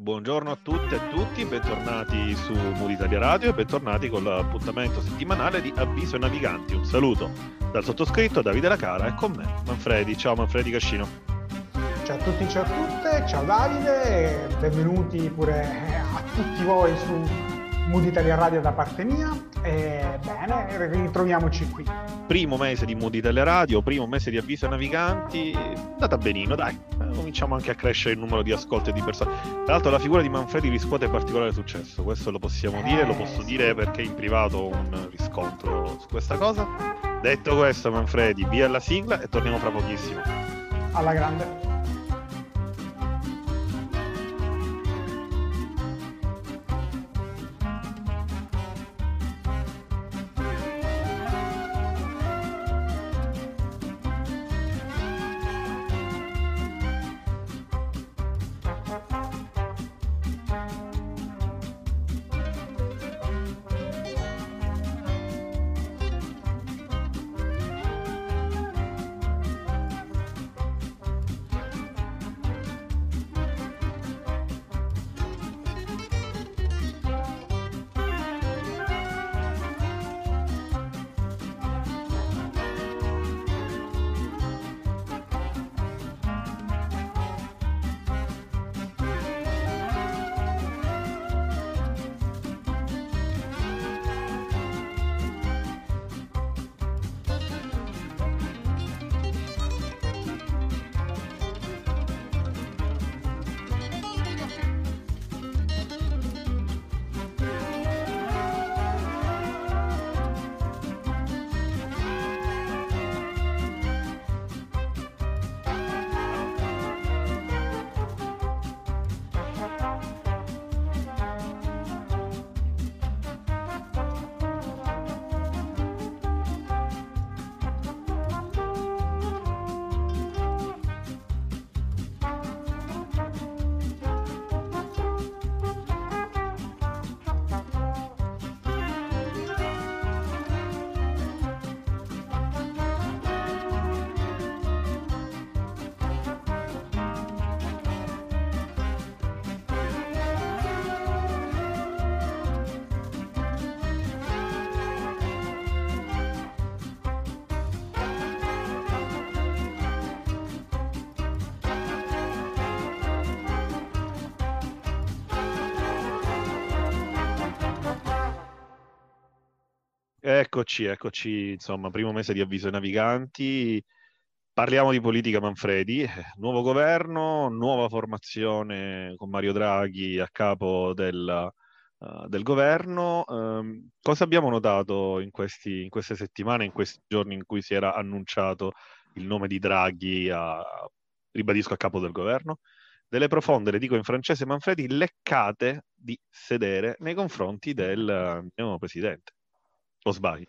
Buongiorno a tutte e a tutti, bentornati su Mood Italia Radio e bentornati con l'appuntamento settimanale di Avviso ai Naviganti. Un saluto dal sottoscritto Davide Lacara e con me Manfredi. Ciao Manfredi Cascino. Ciao a tutti, ciao a tutte, ciao Davide, benvenuti pure a tutti voi su Mood Italia Radio da parte mia. E bene, ritroviamoci qui. Primo mese di Mood Italia Radio, primo mese di avviso ai naviganti, è andata benino, dai. Eh, cominciamo anche a crescere il numero di ascolti di persone. Tra l'altro la figura di Manfredi riscuote particolare successo, questo lo possiamo dire, lo posso dire perché in privato ho un riscontro su questa cosa. Detto questo Manfredi, via la sigla e torniamo fra pochissimo. Alla grande. Eccoci, eccoci, insomma, primo mese di avviso ai naviganti. Parliamo di politica Manfredi, nuovo governo, nuova formazione con Mario Draghi a capo del, uh, del governo. Um, cosa abbiamo notato in, questi, in, queste settimane, in questi giorni in cui si era annunciato il nome di Draghi, a, ribadisco, a capo del governo? Delle profonde, le dico in francese Manfredi, leccate di sedere nei confronti del uh, nuovo presidente. O sbaglio?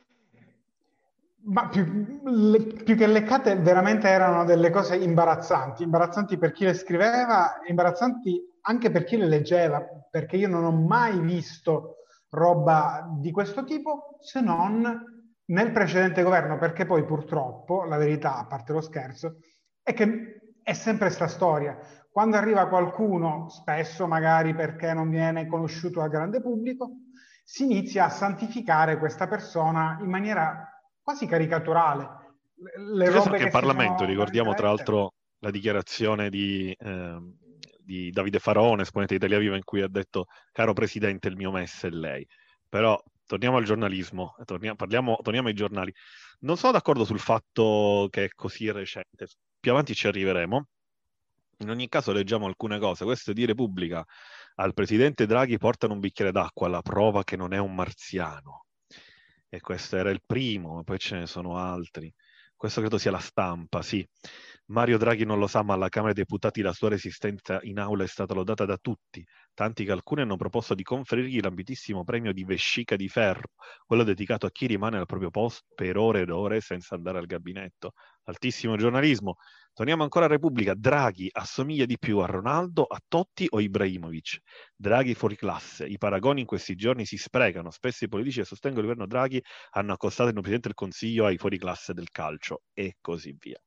Ma più, le, più, che leccate veramente erano delle cose imbarazzanti, imbarazzanti per chi le scriveva, imbarazzanti anche per chi le leggeva, perché io non ho mai visto roba di questo tipo se non nel precedente governo, perché poi purtroppo, la verità, a parte lo scherzo, è che è sempre sta storia. Quando arriva qualcuno, spesso magari perché non viene conosciuto al grande pubblico, si inizia a santificare questa persona in maniera quasi caricaturale. Le robe che in Parlamento, ricordiamo tra l'altro la dichiarazione di, eh, di, Davide Faraone, esponente di Italia Viva, in cui ha detto caro Presidente, il mio MES è lei. Però torniamo al giornalismo, torniamo, parliamo, torniamo ai giornali. Non sono d'accordo sul fatto che è così recente, più avanti ci arriveremo. In ogni caso leggiamo alcune cose. Questo è di Repubblica al presidente Draghi portano un bicchiere d'acqua, la prova che non è un marziano. E questo era il primo, poi ce ne sono altri. Questo credo sia la stampa, sì. Mario Draghi non lo sa, ma alla Camera dei Deputati la sua resistenza in aula è stata lodata da tutti, tanti che alcuni hanno proposto di conferirgli l'ambitissimo premio di vescica di ferro, quello dedicato a chi rimane al proprio posto per ore ed ore senza andare al gabinetto. Altissimo giornalismo. Torniamo ancora a Repubblica. Draghi assomiglia di più a Ronaldo, a Totti o Ibrahimovic. Draghi fuori classe. I paragoni in questi giorni si sprecano. Spesso i politici che sostengono il governo Draghi hanno accostato il Presidente del Consiglio ai fuori classe del calcio e così via.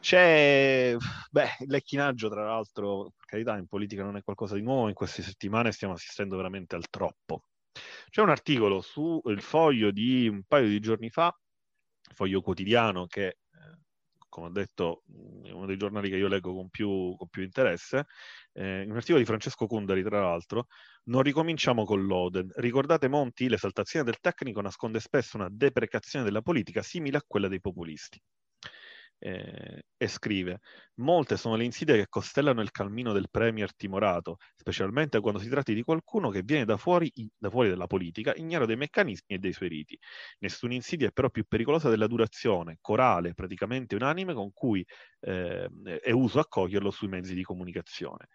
C'è beh, il lecchinaggio, tra l'altro, per carità, in politica non è qualcosa di nuovo, in queste settimane stiamo assistendo veramente al troppo. C'è un articolo su Il Foglio di un paio di giorni fa, Foglio Quotidiano, che eh, come ho detto è uno dei giornali che io leggo con più, con più interesse, eh, un articolo di Francesco Cundari, tra l'altro, non ricominciamo con l'Oden. Ricordate Monti, l'esaltazione del tecnico nasconde spesso una deprecazione della politica simile a quella dei populisti eh, e scrive molte sono le insidie che costellano il cammino del premier timorato, specialmente quando si tratti di qualcuno che viene da fuori, da fuori della politica, ignaro dei meccanismi e dei suoi riti. Nessuna insidia è però più pericolosa della durazione, corale, praticamente unanime, con cui eh, è uso accoglierlo sui mezzi di comunicazione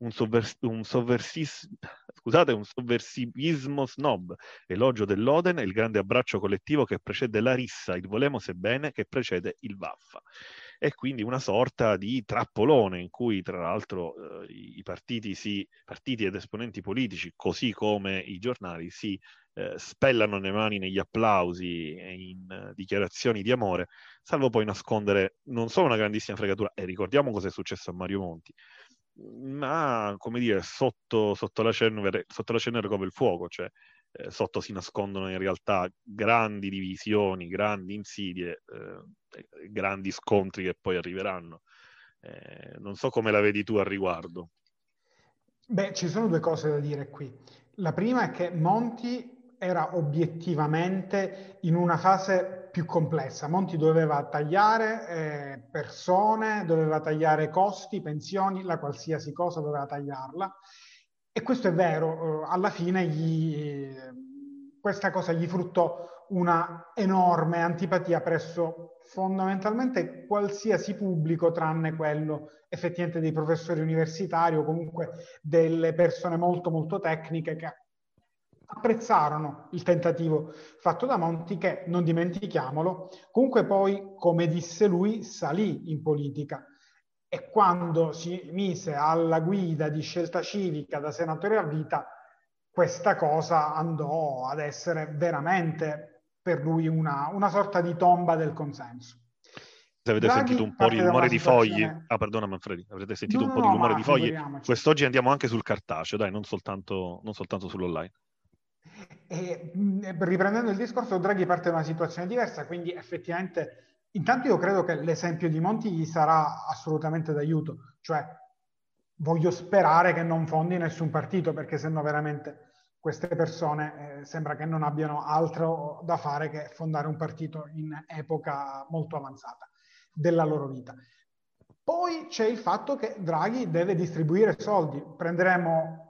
un, sovvers- un, sovversis- scusate, un sovversivismo snob, elogio dell'Oden e il grande abbraccio collettivo che precede la rissa, il volemo sebbene, che precede il vaffa. E quindi una sorta di trappolone in cui, tra l'altro, eh, i partiti, si, partiti ed esponenti politici, così come i giornali, si eh, spellano le mani negli applausi e in uh, dichiarazioni di amore, salvo poi nascondere non solo una grandissima fregatura, e ricordiamo cosa è successo a Mario Monti, ma come dire, sotto, sotto, la, cenere, sotto la cenere come il fuoco, cioè eh, sotto si nascondono in realtà grandi divisioni, grandi insidie, eh, grandi scontri che poi arriveranno. Eh, non so come la vedi tu al riguardo. Beh, ci sono due cose da dire qui. La prima è che Monti era obiettivamente in una fase più complessa. Monti doveva tagliare eh, persone, doveva tagliare costi, pensioni, la qualsiasi cosa doveva tagliarla. E questo è vero, eh, alla fine gli, questa cosa gli fruttò una enorme antipatia presso fondamentalmente qualsiasi pubblico tranne quello effettivamente dei professori universitari o comunque delle persone molto molto tecniche che apprezzarono il tentativo fatto da Monti che, non dimentichiamolo, comunque poi, come disse lui, salì in politica e quando si mise alla guida di scelta civica da senatore a vita, questa cosa andò ad essere veramente per lui una, una sorta di tomba del consenso. Se avete Draghi sentito un po' di rumore di fogli, ah perdona Manfredi, avete sentito no, un po' no, di rumore di fogli, quest'oggi andiamo anche sul cartaceo, dai, non soltanto, non soltanto sull'online. E, riprendendo il discorso, Draghi parte da una situazione diversa, quindi effettivamente, intanto io credo che l'esempio di Monti gli sarà assolutamente d'aiuto, cioè voglio sperare che non fondi nessun partito, perché sennò veramente queste persone eh, sembra che non abbiano altro da fare che fondare un partito in epoca molto avanzata della loro vita. Poi c'è il fatto che Draghi deve distribuire soldi. Prenderemo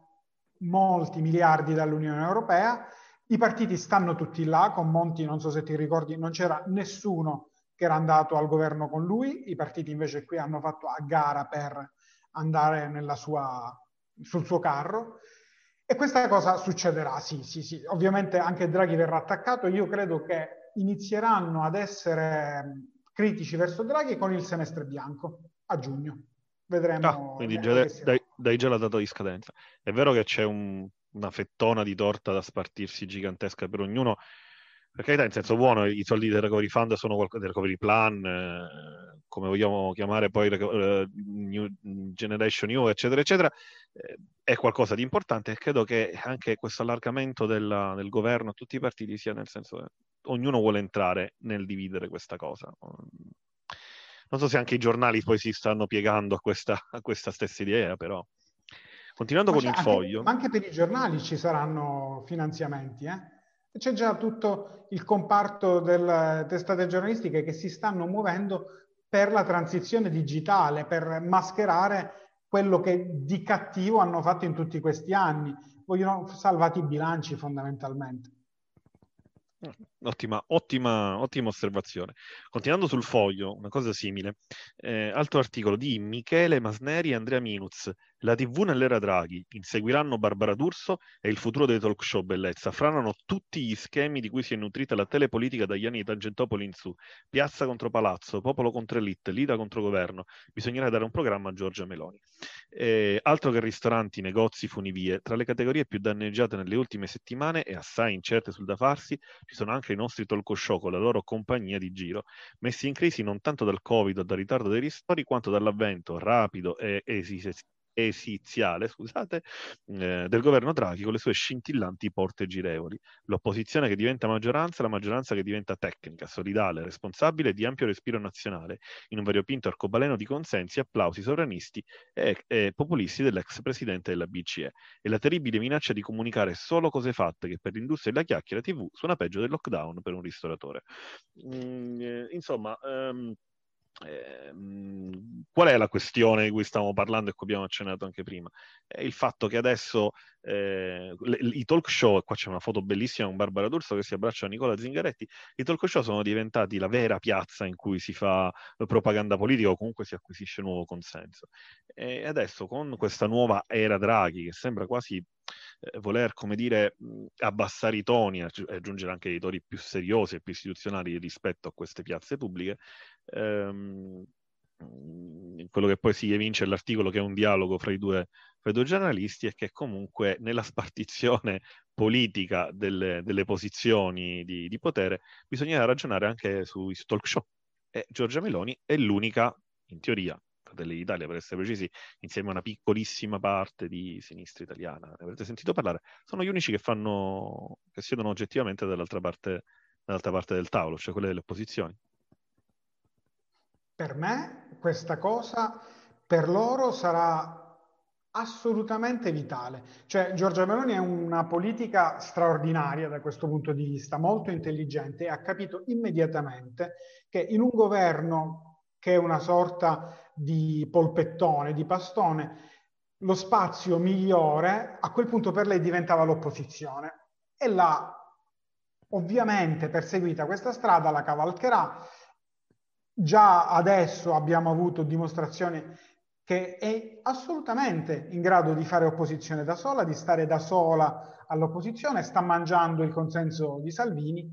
molti miliardi dall'Unione Europea. I partiti stanno tutti là, con Monti, non so se ti ricordi, non c'era nessuno che era andato al governo con lui, i partiti invece qui hanno fatto a gara per andare sua, sul suo carro. E questa cosa succederà, sì, sì, sì. Ovviamente anche Draghi verrà attaccato. Io credo che inizieranno ad essere critici verso Draghi con il semestre bianco a giugno. Vedremo. Ah, quindi già dai, dai, già la data di scadenza. È vero che c'è un, una fettona di torta da spartirsi gigantesca per ognuno, per carità, in senso buono, i soldi del recovery fund sono qualcosa del recovery plan, eh, come vogliamo chiamare poi eh, new, Generation New, eccetera, eccetera, eh, è qualcosa di importante e credo che anche questo allargamento della, del governo a tutti i partiti sia nel senso che ognuno vuole entrare nel dividere questa cosa non so se anche i giornali poi si stanno piegando a questa, a questa stessa idea, però. Continuando ma con il anche, foglio. Ma anche per i giornali ci saranno finanziamenti, eh? C'è già tutto il comparto delle testate giornalistiche che si stanno muovendo per la transizione digitale, per mascherare quello che di cattivo hanno fatto in tutti questi anni. Vogliono salvati i bilanci fondamentalmente. Ottima, ottima, ottima osservazione. Continuando sul foglio, una cosa simile, eh, altro articolo di Michele Masneri e Andrea Minuz. La TV nell'era Draghi, inseguiranno Barbara D'Urso e il futuro dei talk show bellezza. Franano tutti gli schemi di cui si è nutrita la telepolitica dagli anni di Tangentopoli in su. Piazza contro palazzo, popolo contro elite, lida contro governo. Bisognerà dare un programma a Giorgia Meloni. Eh, altro che ristoranti, negozi, funivie. Tra le categorie più danneggiate nelle ultime settimane e assai incerte sul da farsi, ci sono anche i nostri talk show con la loro compagnia di giro, messi in crisi non tanto dal Covid o dal ritardo dei ristori, quanto dall'avvento rapido e esistente esiziale scusate, eh, del governo Draghi con le sue scintillanti porte girevoli. L'opposizione che diventa maggioranza, la maggioranza che diventa tecnica, solidale, responsabile di ampio respiro nazionale, in un variopinto arcobaleno di consensi, applausi sovranisti e, e populisti dell'ex presidente della BCE. E la terribile minaccia di comunicare solo cose fatte che per l'industria della chiacchiera TV suona peggio del lockdown per un ristoratore. Mm, eh, insomma, um, eh, qual è la questione di cui stiamo parlando e cui abbiamo accennato anche prima? È il fatto che adesso eh, i talk show, qua c'è una foto bellissima con Barbara D'Urso che si abbraccia a Nicola Zingaretti, i talk show sono diventati la vera piazza in cui si fa propaganda politica o comunque si acquisisce nuovo consenso. E adesso con questa nuova era Draghi che sembra quasi eh, voler, come dire, abbassare i toni e aggiungere anche dei toni più seriosi e più istituzionali rispetto a queste piazze pubbliche, ehm, quello che poi si evince l'articolo che è un dialogo fra i due, fra i due giornalisti è che comunque nella spartizione politica delle, delle posizioni di, di, potere bisogna ragionare anche sui talk show. E Giorgia Meloni è l'unica, in teoria, Fratelli d'Italia per essere precisi, insieme a una piccolissima parte di sinistra italiana, ne avrete sentito parlare, sono gli unici che fanno, che siedono oggettivamente dall'altra parte, dall'altra parte del tavolo, cioè quelle delle opposizioni. Per me questa cosa, per loro sarà assolutamente vitale. Cioè Giorgia Meloni è una politica straordinaria da questo punto di vista, molto intelligente e ha capito immediatamente che in un governo che è una sorta di polpettone, di pastone, lo spazio migliore a quel punto per lei diventava l'opposizione e l'ha ovviamente perseguita questa strada, la cavalcherà Già adesso abbiamo avuto dimostrazioni che è assolutamente in grado di fare opposizione da sola, di stare da sola all'opposizione, sta mangiando il consenso di Salvini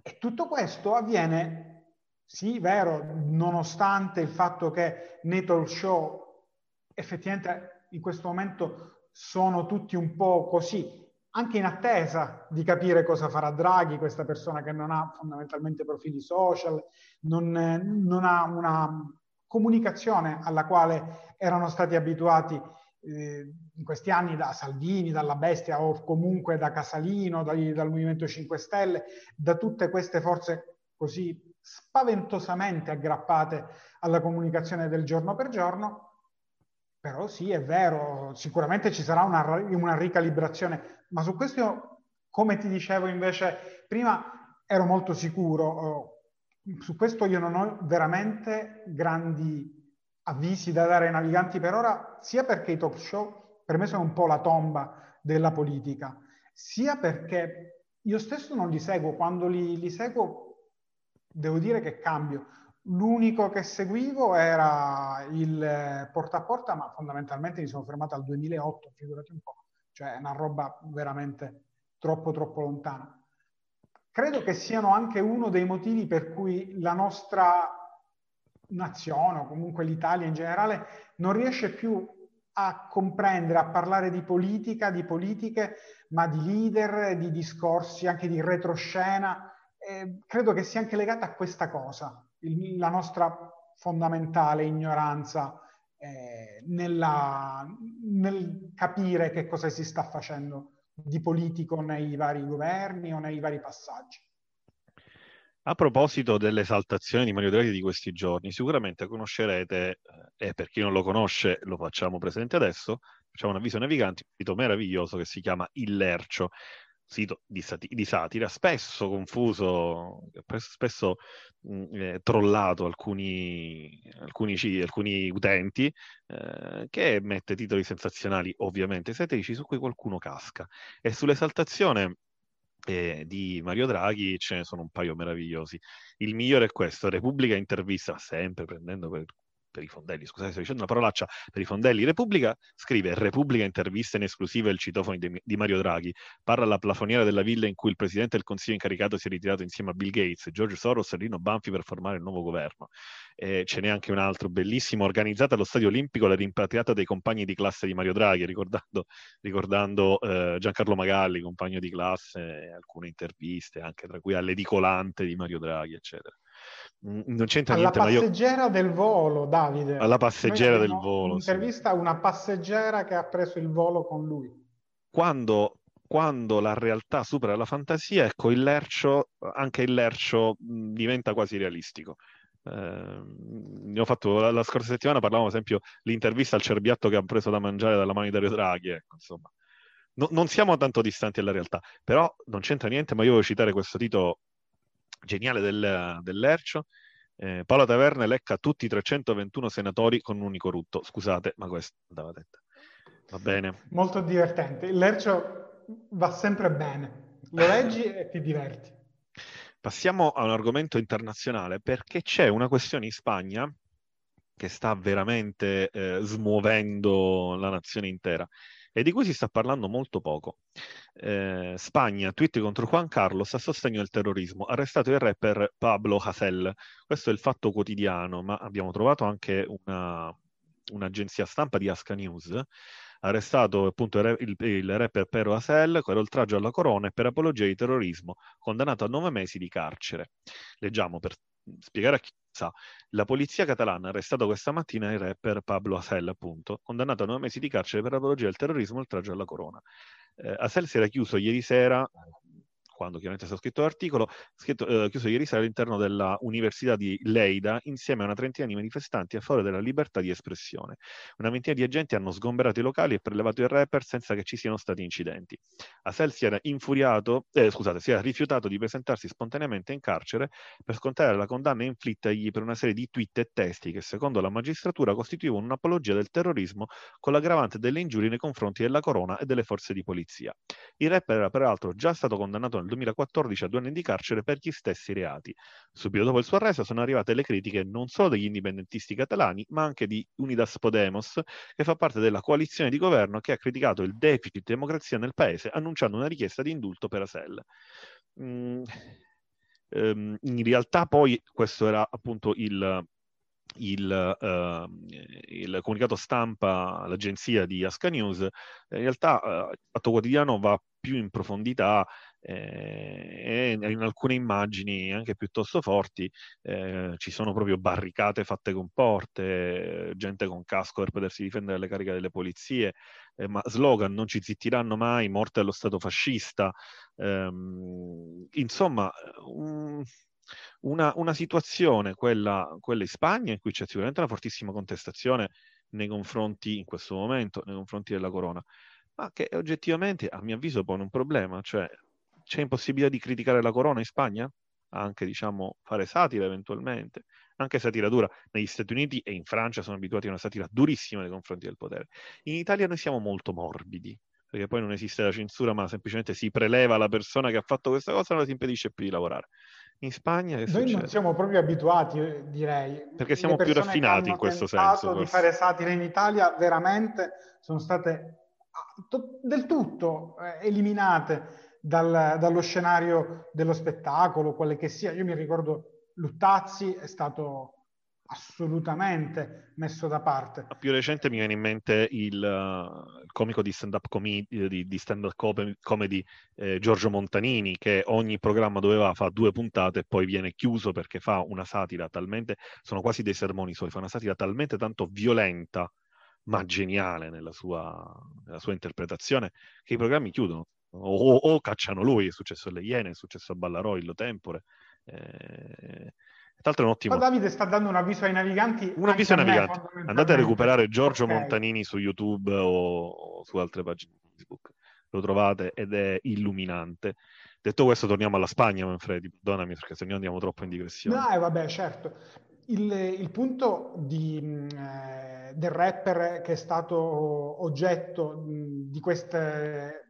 e tutto questo avviene, sì, vero, nonostante il fatto che nei talk show effettivamente in questo momento sono tutti un po' così, anche in attesa di capire cosa farà Draghi, questa persona che non ha fondamentalmente profili social, non, non ha una comunicazione alla quale erano stati abituati eh, in questi anni da Salvini, dalla Bestia o comunque da Casalino, dal, dal Movimento 5 Stelle, da tutte queste forze così spaventosamente aggrappate alla comunicazione del giorno per giorno. Però sì, è vero, sicuramente ci sarà una, una ricalibrazione ma su questo, come ti dicevo invece prima, ero molto sicuro. Su questo io non ho veramente grandi avvisi da dare ai naviganti per ora, sia perché i talk show per me sono un po' la tomba della politica, sia perché io stesso non li seguo. Quando li, li seguo, devo dire che cambio. L'unico che seguivo era il porta a porta, ma fondamentalmente mi sono fermato al 2008, figurati un po' cioè è una roba veramente troppo troppo lontana. Credo che siano anche uno dei motivi per cui la nostra nazione, o comunque l'Italia in generale, non riesce più a comprendere, a parlare di politica, di politiche, ma di leader, di discorsi, anche di retroscena. Eh, credo che sia anche legata a questa cosa, il, la nostra fondamentale ignoranza eh, nella, nel capire che cosa si sta facendo di politico nei vari governi o nei vari passaggi. A proposito dell'esaltazione di Mario Draghi di questi giorni, sicuramente conoscerete, eh, e per chi non lo conosce lo facciamo presente adesso, facciamo un avviso navigante, un sito meraviglioso che si chiama Il Lercio, sito di, sati- di satira, spesso confuso, spesso mh, mm, eh, trollato alcuni, alcuni, alcuni utenti, eh, che mette titoli sensazionali, ovviamente satirici, su cui qualcuno casca. E sull'esaltazione eh, di Mario Draghi ce ne sono un paio meravigliosi. Il migliore è questo, Repubblica intervista, sempre prendendo per per i fondelli, scusate, sto dicendo una parolaccia, per i fondelli Repubblica, scrive Repubblica intervista in esclusiva il citofono di, Mario Draghi, parla alla plafoniera della villa in cui il presidente del consiglio incaricato si è ritirato insieme a Bill Gates, George Soros e Rino Banfi per formare il nuovo governo. E ce n'è anche un altro bellissimo, organizzata allo Stadio Olimpico la rimpatriata dei compagni di classe di Mario Draghi, ricordando, ricordando eh, Giancarlo Magalli, compagno di classe, alcune interviste, anche tra cui all'edicolante di Mario Draghi, eccetera. Non c'entra alla niente, passeggera io... del volo, Davide. Alla passeggera del volo. Un'intervista a sì. una passeggera che ha preso il volo con lui. Quando, quando la realtà supera la fantasia, ecco, il lercio, anche il lercio diventa quasi realistico. Eh, ne ho fatto la, la, scorsa settimana, parlavamo ad esempio dell'intervista al cerbiatto che ha preso da mangiare dalla mano di Dario Draghi, ecco, insomma. No, non siamo tanto distanti dalla realtà, però non c'entra niente, ma io voglio citare questo titolo geniale del, dell'Ercio. Eh, Paolo Taverna elecca tutti i 321 senatori con un unico rutto. Scusate, ma questo andava detto. Va bene. Molto divertente. L'Ercio va sempre bene. Lo leggi e ti diverti. Passiamo a un argomento internazionale perché c'è una questione in Spagna che sta veramente eh, smuovendo la nazione intera e di cui si sta parlando molto poco. Eh, Spagna, tweet contro Juan Carlos a sostegno del terrorismo, arrestato il rapper Pablo Hasél. Questo è il fatto quotidiano, ma abbiamo trovato anche una, un'agenzia stampa di Asca News arrestato appunto il, il rapper Pero Hasél per oltraggio alla corona e per apologia di terrorismo, condannato a nove mesi di carcere. Leggiamo per spiegare a chi sa, la polizia catalana ha arrestato questa mattina il rapper Pablo Asel, appunto, condannato a nove mesi di carcere per apologia del terrorismo e oltraggio alla corona. Eh, Asel si era chiuso ieri sera quando chiaramente è stato scritto l'articolo, scritto, eh, chiuso ieri sera all'interno della Università di Leida insieme a una trentina di manifestanti a favore della libertà di espressione. Una ventina di agenti hanno sgomberato i locali e prelevato il rapper senza che ci siano stati incidenti. Asel si era infuriato, eh, scusate, si era rifiutato di presentarsi spontaneamente in carcere per scontare la condanna inflittagli per una serie di tweet e testi che secondo la magistratura costituivano un'apologia del terrorismo con l'aggravante delle ingiurie nei confronti della corona e delle forze di polizia. Il rapper era peraltro già stato condannato nel 2014 a due anni di carcere per gli stessi reati. Subito dopo il suo arresto sono arrivate le critiche non solo degli indipendentisti catalani, ma anche di Unidas Podemos, che fa parte della coalizione di governo che ha criticato il deficit di democrazia nel paese, annunciando una richiesta di indulto per Asel. Mm, ehm, in realtà poi questo era appunto il, il, uh, il, comunicato stampa, l'agenzia di Asca News, in realtà il Fatto Quotidiano va più in profondità eh, e in alcune immagini anche piuttosto forti eh, ci sono proprio barricate fatte con porte, gente con casco per potersi difendere dalle cariche delle polizie, eh, ma slogan non ci zittiranno mai, morte allo Stato fascista, ehm, insomma un, una, una, situazione, quella, quella in Spagna, in cui c'è sicuramente una fortissima contestazione nei confronti, in questo momento, nei confronti della corona, ma che oggettivamente, a mio avviso, pone un problema, cioè c'è impossibilità di criticare la corona in Spagna? Anche, diciamo, fare satira eventualmente, anche satira dura. Negli Stati Uniti e in Francia sono abituati a una satira durissima nei confronti del potere. In Italia noi siamo molto morbidi, perché poi non esiste la censura, ma semplicemente si preleva la persona che ha fatto questa cosa e non si impedisce più di lavorare. In Spagna Noi succede? non siamo proprio abituati, direi. Perché siamo più raffinati in questo senso. di fare satire in Italia veramente sono state ah, del tutto eh, eliminate dal, dallo scenario dello spettacolo, quale che sia. Io mi ricordo Luttazzi è stato assolutamente messo da parte. Più recente mi viene in mente il, uh, il comico di stand-up, com- di, di stand-up comedy eh, Giorgio Montanini, che ogni programma doveva fare due puntate e poi viene chiuso perché fa una satira talmente, sono quasi dei sermoni suoi, fa una satira talmente tanto violenta ma geniale nella sua, nella sua interpretazione che i programmi chiudono o, o, cacciano lui, è successo alle Iene, è successo a Ballarò, Illo Tempore. Eh, tra l'altro è un ottimo... Ma Davide sta dando un avviso ai naviganti. Un avviso ai naviganti. Andate a recuperare Giorgio okay. Montanini su YouTube o, o, su altre pagine di Facebook. Lo trovate ed è illuminante. Detto questo, torniamo alla Spagna, Manfredi. Perdonami perché se no andiamo troppo in digressione. No, eh, vabbè, certo. Il, il punto di, eh, del rapper che è stato oggetto di queste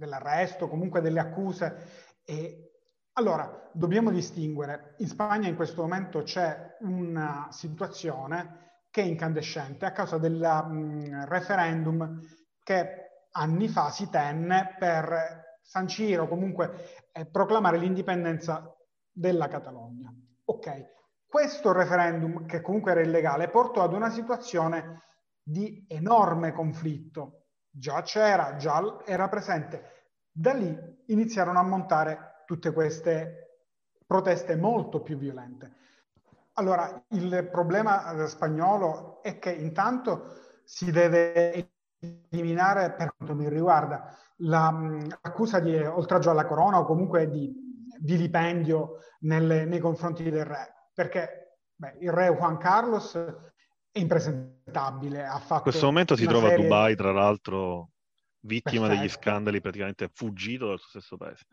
dell'arresto, comunque delle accuse. E allora, dobbiamo distinguere. In Spagna in questo momento c'è una situazione che incandescente a causa del um, referendum che anni fa si tenne per sancire o comunque eh, proclamare l'indipendenza della Catalogna. Ok, questo referendum, che comunque era illegale, portò ad una situazione di enorme conflitto. Già c'era, già era presente. Da lì iniziarono a montare tutte queste proteste molto più violente. Allora, il problema spagnolo è che intanto si deve eliminare, per quanto mi riguarda, la, l'accusa di oltraggio alla corona o comunque di vilipendio nelle, nei confronti del re, perché beh, il re Juan Carlos è impresentabile. Ha fatto In questo momento si trova serie... a Dubai, tra l'altro, vittima Perfetto. degli scandali, praticamente fuggito dal suo stesso paese.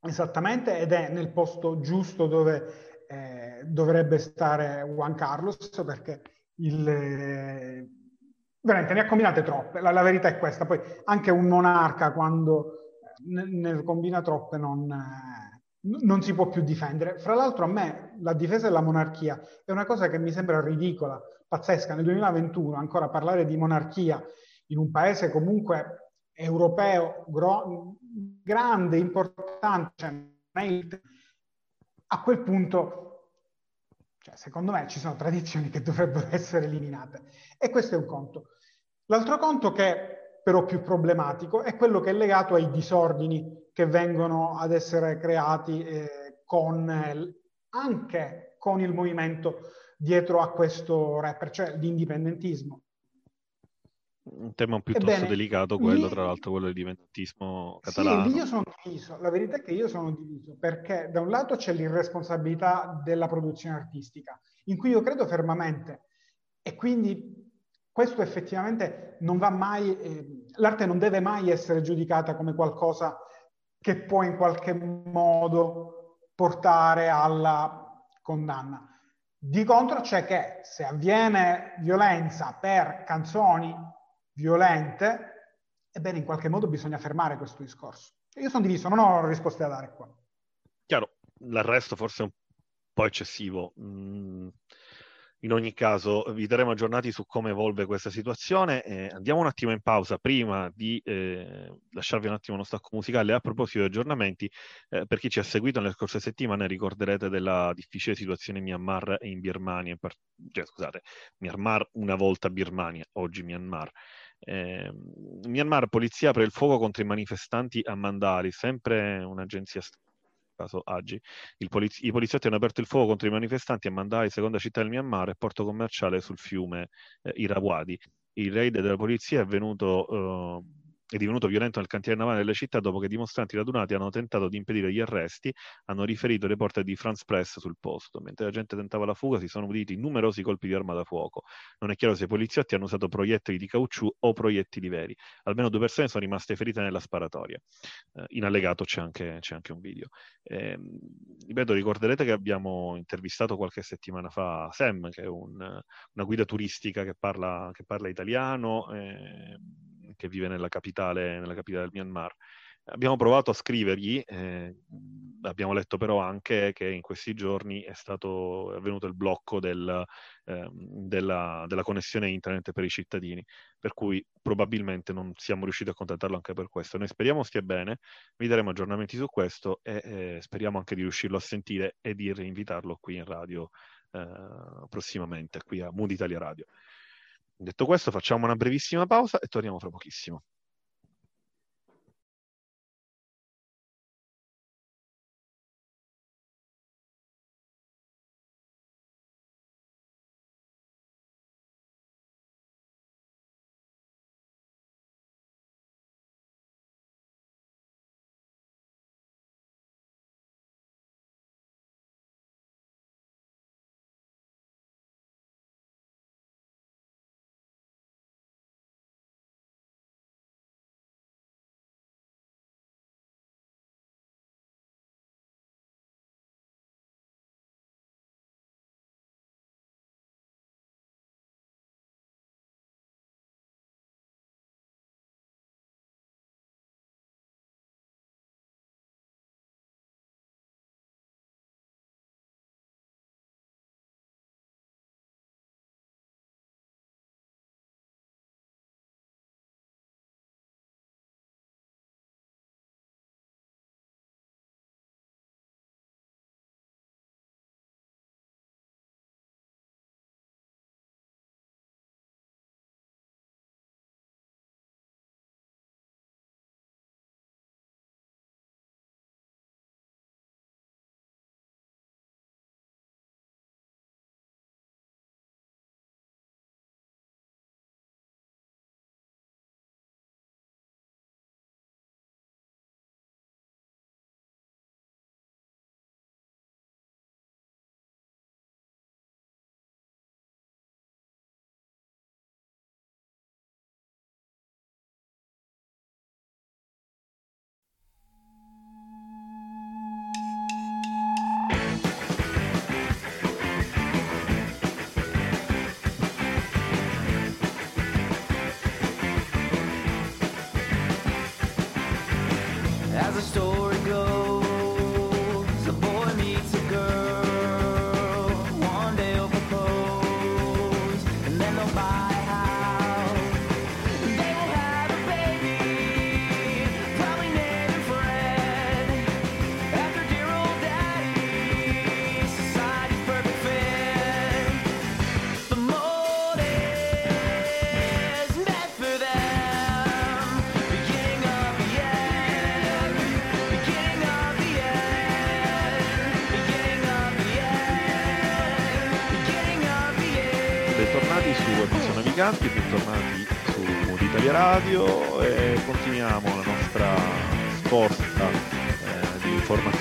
Esattamente, ed è nel posto giusto dove eh, dovrebbe stare Juan Carlos, perché il, eh, veramente ne ha combinate troppe, la, la, verità è questa. Poi anche un monarca quando ne, ne combina troppe non, eh, non, si può più difendere. Fra l'altro a me la difesa della monarchia è una cosa che mi sembra ridicola, pazzesca. Nel 2021 ancora parlare di monarchia in un paese comunque europeo gro- grande, importante, cioè, a quel punto cioè, secondo me ci sono tradizioni che dovrebbero essere eliminate. E questo è un conto. L'altro conto che però più problematico è quello che è legato ai disordini che vengono ad essere creati eh, con, anche con il movimento dietro a questo rapper, cioè l'indipendentismo. Un tema piuttosto Ebbene, delicato quello, lì, tra l'altro, quello dell'indipendentismo catalano. Sì, io sono diviso. La verità è che io sono diviso perché da un lato c'è l'irresponsabilità della produzione artistica, in cui io credo fermamente e quindi questo effettivamente non va mai, eh, l'arte non deve mai essere giudicata come qualcosa che può in qualche modo portare alla condanna. Di contro c'è che se avviene violenza per canzoni violente, ebbene in qualche modo bisogna fermare questo discorso. Io sono diviso, non ho risposte da dare qua. Chiaro, l'arresto forse è un po' eccessivo. Mm, in ogni caso, vi daremo aggiornati su come evolve questa situazione. Eh, andiamo un attimo in pausa prima di eh, lasciarvi un attimo uno stacco musicale. A proposito di aggiornamenti, eh, per chi ci ha seguito nelle scorse settimane, ricorderete della difficile situazione in Myanmar e in Birmania. In cioè, scusate, Myanmar una volta Birmania, oggi Myanmar. Eh, Myanmar, polizia apre il fuoco contro i manifestanti a Mandali, sempre un'agenzia caso Agi. Poliz- I poliziotti hanno aperto il fuoco contro i manifestanti a Mandai, seconda città del Myanmar, e porto commerciale sul fiume eh, Irawadi. Il raid della polizia è venuto... Eh, è divenuto violento nel cantiere navale delle città dopo che dimostranti radunati hanno tentato di impedire gli arresti, hanno riferito le porte di France Press sul posto. Mentre la gente tentava la fuga si sono uditi numerosi colpi di arma da fuoco. Non è chiaro se i poliziotti hanno usato proiettili di caucciù o proiettili veri. Almeno due persone sono rimaste ferite nella sparatoria. Eh, in allegato c'è anche, c'è anche un video. Eh, ripeto, ricorderete che abbiamo intervistato qualche settimana fa Sam, che è un, una guida turistica che parla, che parla italiano. Eh, che vive nella capitale, nella capitale del Myanmar. Abbiamo provato a scrivergli, eh, abbiamo letto però anche che in questi giorni è stato è avvenuto il blocco del, eh, della, della, connessione internet per i cittadini, per cui probabilmente non siamo riusciti a contattarlo anche per questo. Noi speriamo stia bene, vi daremo aggiornamenti su questo e eh, speriamo anche di riuscirlo a sentire e di reinvitarlo qui in radio eh, prossimamente, qui a Mood Italia Radio. Detto questo, facciamo una brevissima pausa e torniamo fra pochissimo.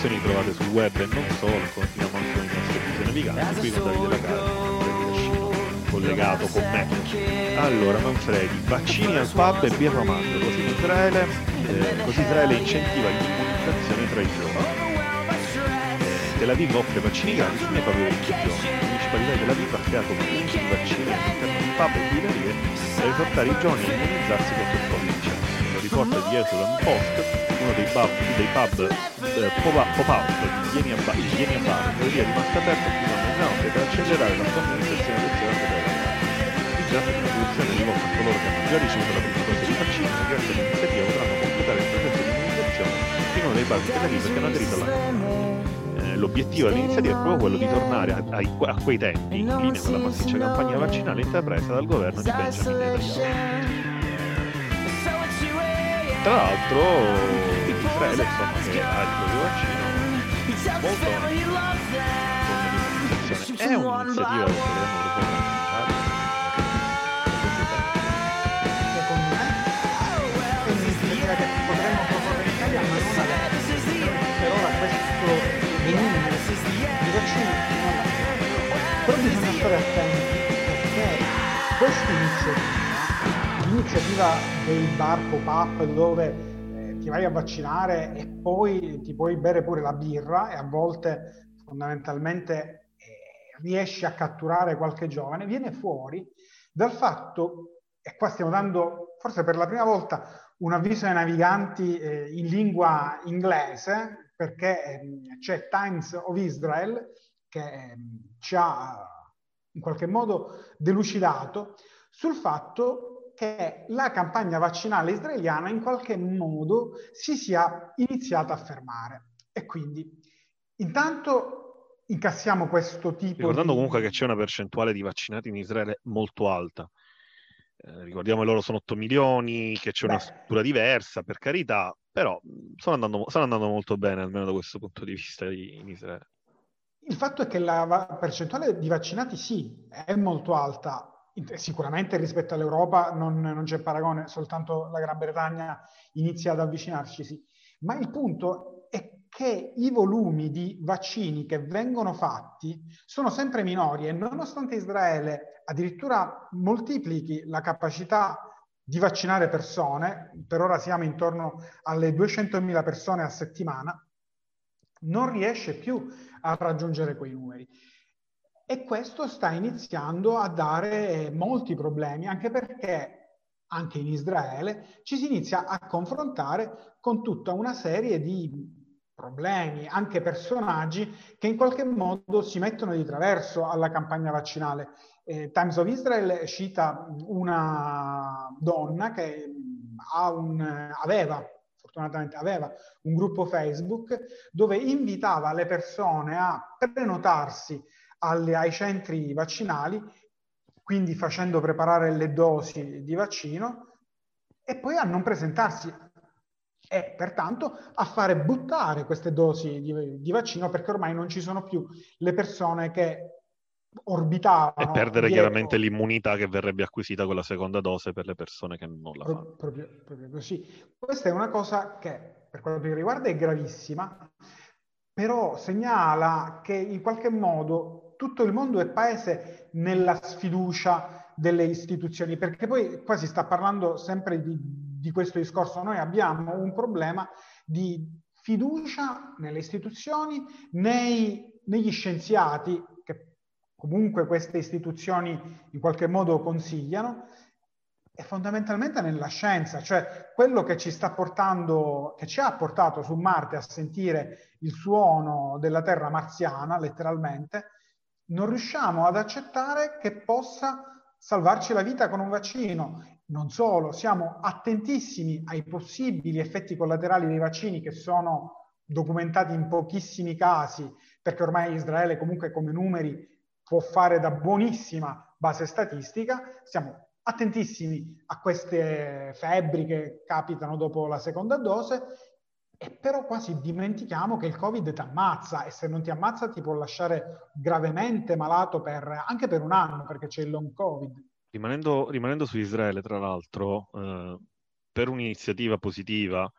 Informazioni trovate sul web e non solo, continuiamo anche con i nostri servizi naviganti, qui con Davide Lagarde, collegato con me. Allora, Manfredi, vaccini al pub e birra mangio, così Israele, eh, così Israele incentiva l'immunizzazione tra i giovani. Tel Aviv offre vaccini gratis nei propri giorni. La municipalità di Tel Aviv ha creato un di vaccini all'interno di pub e birrerie per esortare i giovani a immunizzarsi contro il Covid-19. Lo riporta di Jerusalem Post, uno dei pub, dei pub eh, pop-up di Vieni a Bar, Vieni a Bar, è rimasta aperta fino a mezzanotte per accelerare la somministrazione del serum della Si tratta di una soluzione rivolta a coloro che hanno già ricevuto la prima dose di vaccino grazie all'iniziativa potranno completare il processo di immunizzazione fino a dei pub di che hanno aderito alla l'obiettivo dell'iniziativa è proprio quello di tornare a, a, a quei tempi, in linea con la massiccia campagna vaccinale intrapresa dal governo di Benjamin Netanyahu. Tra l'altro, Israele, che ha il vaccino molto. È un'iniziativa che potremmo proporre Secondo me che potremmo proporre in Italia, ma non adesso. Per ora questo di vaccini però bisogna stare attenti perché questa iniziativa l'iniziativa dei bar pop-up dove ti vai a vaccinare e poi ti puoi bere pure la birra e a volte fondamentalmente eh, riesci a catturare qualche giovane viene fuori dal fatto e qua stiamo dando forse per la prima volta un avviso ai naviganti eh, in lingua inglese perché ehm, c'è Times of Israel che ehm, ci ha in qualche modo delucidato sul fatto che la campagna vaccinale israeliana in qualche modo si sia iniziata a fermare. E quindi intanto incassiamo questo tipo Ricordando di... comunque che c'è una percentuale di vaccinati in Israele molto alta. Eh, ricordiamo che loro sono 8 milioni, che c'è Beh. una struttura diversa, per carità, però stanno andando, stanno andando molto bene, almeno da questo punto di vista in Israele. Il fatto è che la percentuale di vaccinati sì, è molto alta, sicuramente rispetto all'Europa non, non, c'è paragone, soltanto la Gran Bretagna inizia ad avvicinarci, sì. Ma il punto è che i volumi di vaccini che vengono fatti sono sempre minori e nonostante Israele addirittura moltiplichi la capacità di vaccinare persone, per ora siamo intorno alle 200.000 persone a settimana, non riesce più a raggiungere quei numeri. E questo sta iniziando a dare molti problemi, anche perché anche in Israele ci si inizia a confrontare con tutta una serie di problemi, anche personaggi che in qualche modo si mettono di traverso alla campagna vaccinale. Eh, Times of Israel cita una donna che un, aveva, fortunatamente aveva, un gruppo Facebook dove invitava le persone a prenotarsi alle, ai centri vaccinali, quindi facendo preparare le dosi di vaccino, e poi a non presentarsi e pertanto a fare buttare queste dosi di, di, vaccino perché ormai non ci sono più le persone che orbitavano. E perdere dietro. chiaramente l'immunità che verrebbe acquisita con la seconda dose per le persone che non la fanno. Proprio, proprio così. Questa è una cosa che per quello che riguarda è gravissima, però segnala che in qualche modo tutto il mondo è paese nella sfiducia delle istituzioni, perché poi qua si sta parlando sempre di di questo discorso. Noi abbiamo un problema di fiducia nelle istituzioni, nei, negli scienziati, che comunque queste istituzioni in qualche modo consigliano, è fondamentalmente nella scienza, cioè quello che ci sta portando, che ci ha portato su Marte a sentire il suono della Terra marziana, letteralmente, non riusciamo ad accettare che possa salvarci la vita con un vaccino. Non solo, siamo attentissimi ai possibili effetti collaterali dei vaccini che sono documentati in pochissimi casi, perché ormai Israele comunque come numeri può fare da buonissima base statistica, siamo attentissimi a queste febbri che capitano dopo la seconda dose, e però quasi dimentichiamo che il Covid ti ammazza e se non ti ammazza ti può lasciare gravemente malato per, anche per un anno perché c'è il long Covid. Rimanendo, rimanendo su Israele, tra l'altro, eh, per un'iniziativa positiva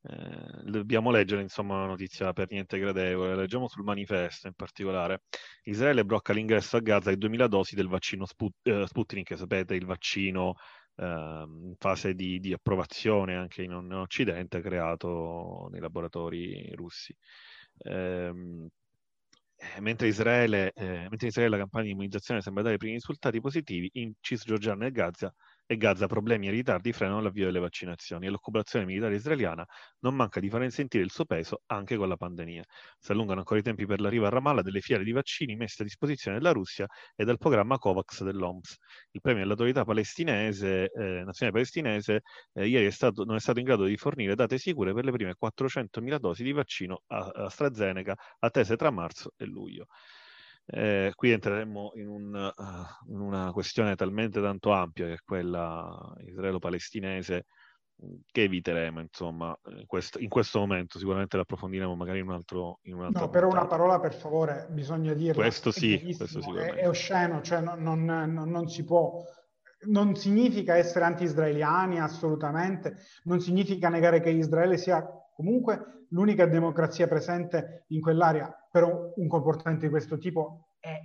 eh, dobbiamo leggere insomma una notizia per niente gradevole. Leggiamo sul manifesto in particolare. Israele blocca l'ingresso a Gaza di 2000 dosi del vaccino Sput- eh, Sputnik, sapete, il vaccino in fase di, di, approvazione anche in, in, Occidente creato nei laboratori russi. Ehm, eh, mentre, Israele, eh, mentre in Israele la campagna di immunizzazione sembra dare i primi risultati positivi, in Cisgiordania e Gaza e Gaza problemi e ritardi frenano l'avvio delle vaccinazioni e l'occupazione militare israeliana non manca di far sentire il suo peso anche con la pandemia. Si allungano ancora i tempi per l'arrivo a Ramallah delle fiere di vaccini messe a disposizione della Russia e dal programma COVAX dell'OMS. Il premio dell'autorità palestinese, eh, nazionale palestinese eh, ieri è stato, non è stato in grado di fornire date sicure per le prime 400.000 dosi di vaccino AstraZeneca attese tra marzo e luglio. Eh, qui entreremmo in, un, uh, in, una questione talmente tanto ampia che è quella israelo-palestinese che eviteremo insomma in questo, in questo momento. Sicuramente l'approfondiremo magari in un altro in un altro no però una parola per favore bisogna dirlo questo sì questo è, è, osceno cioè non, non, non, non si può non significa essere anti-israeliani assolutamente, non significa negare che Israele sia comunque l'unica democrazia presente in quell'area, però un comportamento di questo tipo è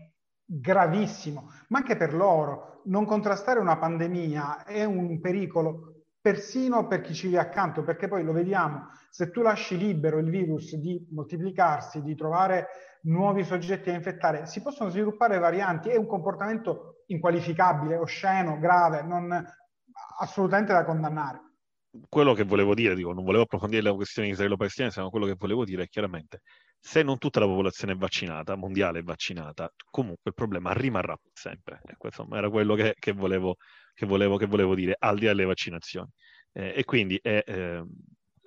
gravissimo, ma anche per loro. Non contrastare una pandemia è un pericolo persino per chi ci vive accanto, perché poi lo vediamo, se tu lasci libero il virus di moltiplicarsi, di trovare nuovi soggetti a infettare, si possono sviluppare varianti, è un comportamento inqualificabile, osceno, grave, non assolutamente da condannare. Quello che volevo dire, dico, non volevo approfondire la questione israelo-palestinese, ma quello che volevo dire è chiaramente, se non tutta la popolazione è vaccinata, mondiale è vaccinata, comunque il problema rimarrà sempre. Ecco, insomma, era quello che, che, volevo, che, volevo, che volevo dire, al di là delle vaccinazioni. Eh, e quindi è, eh,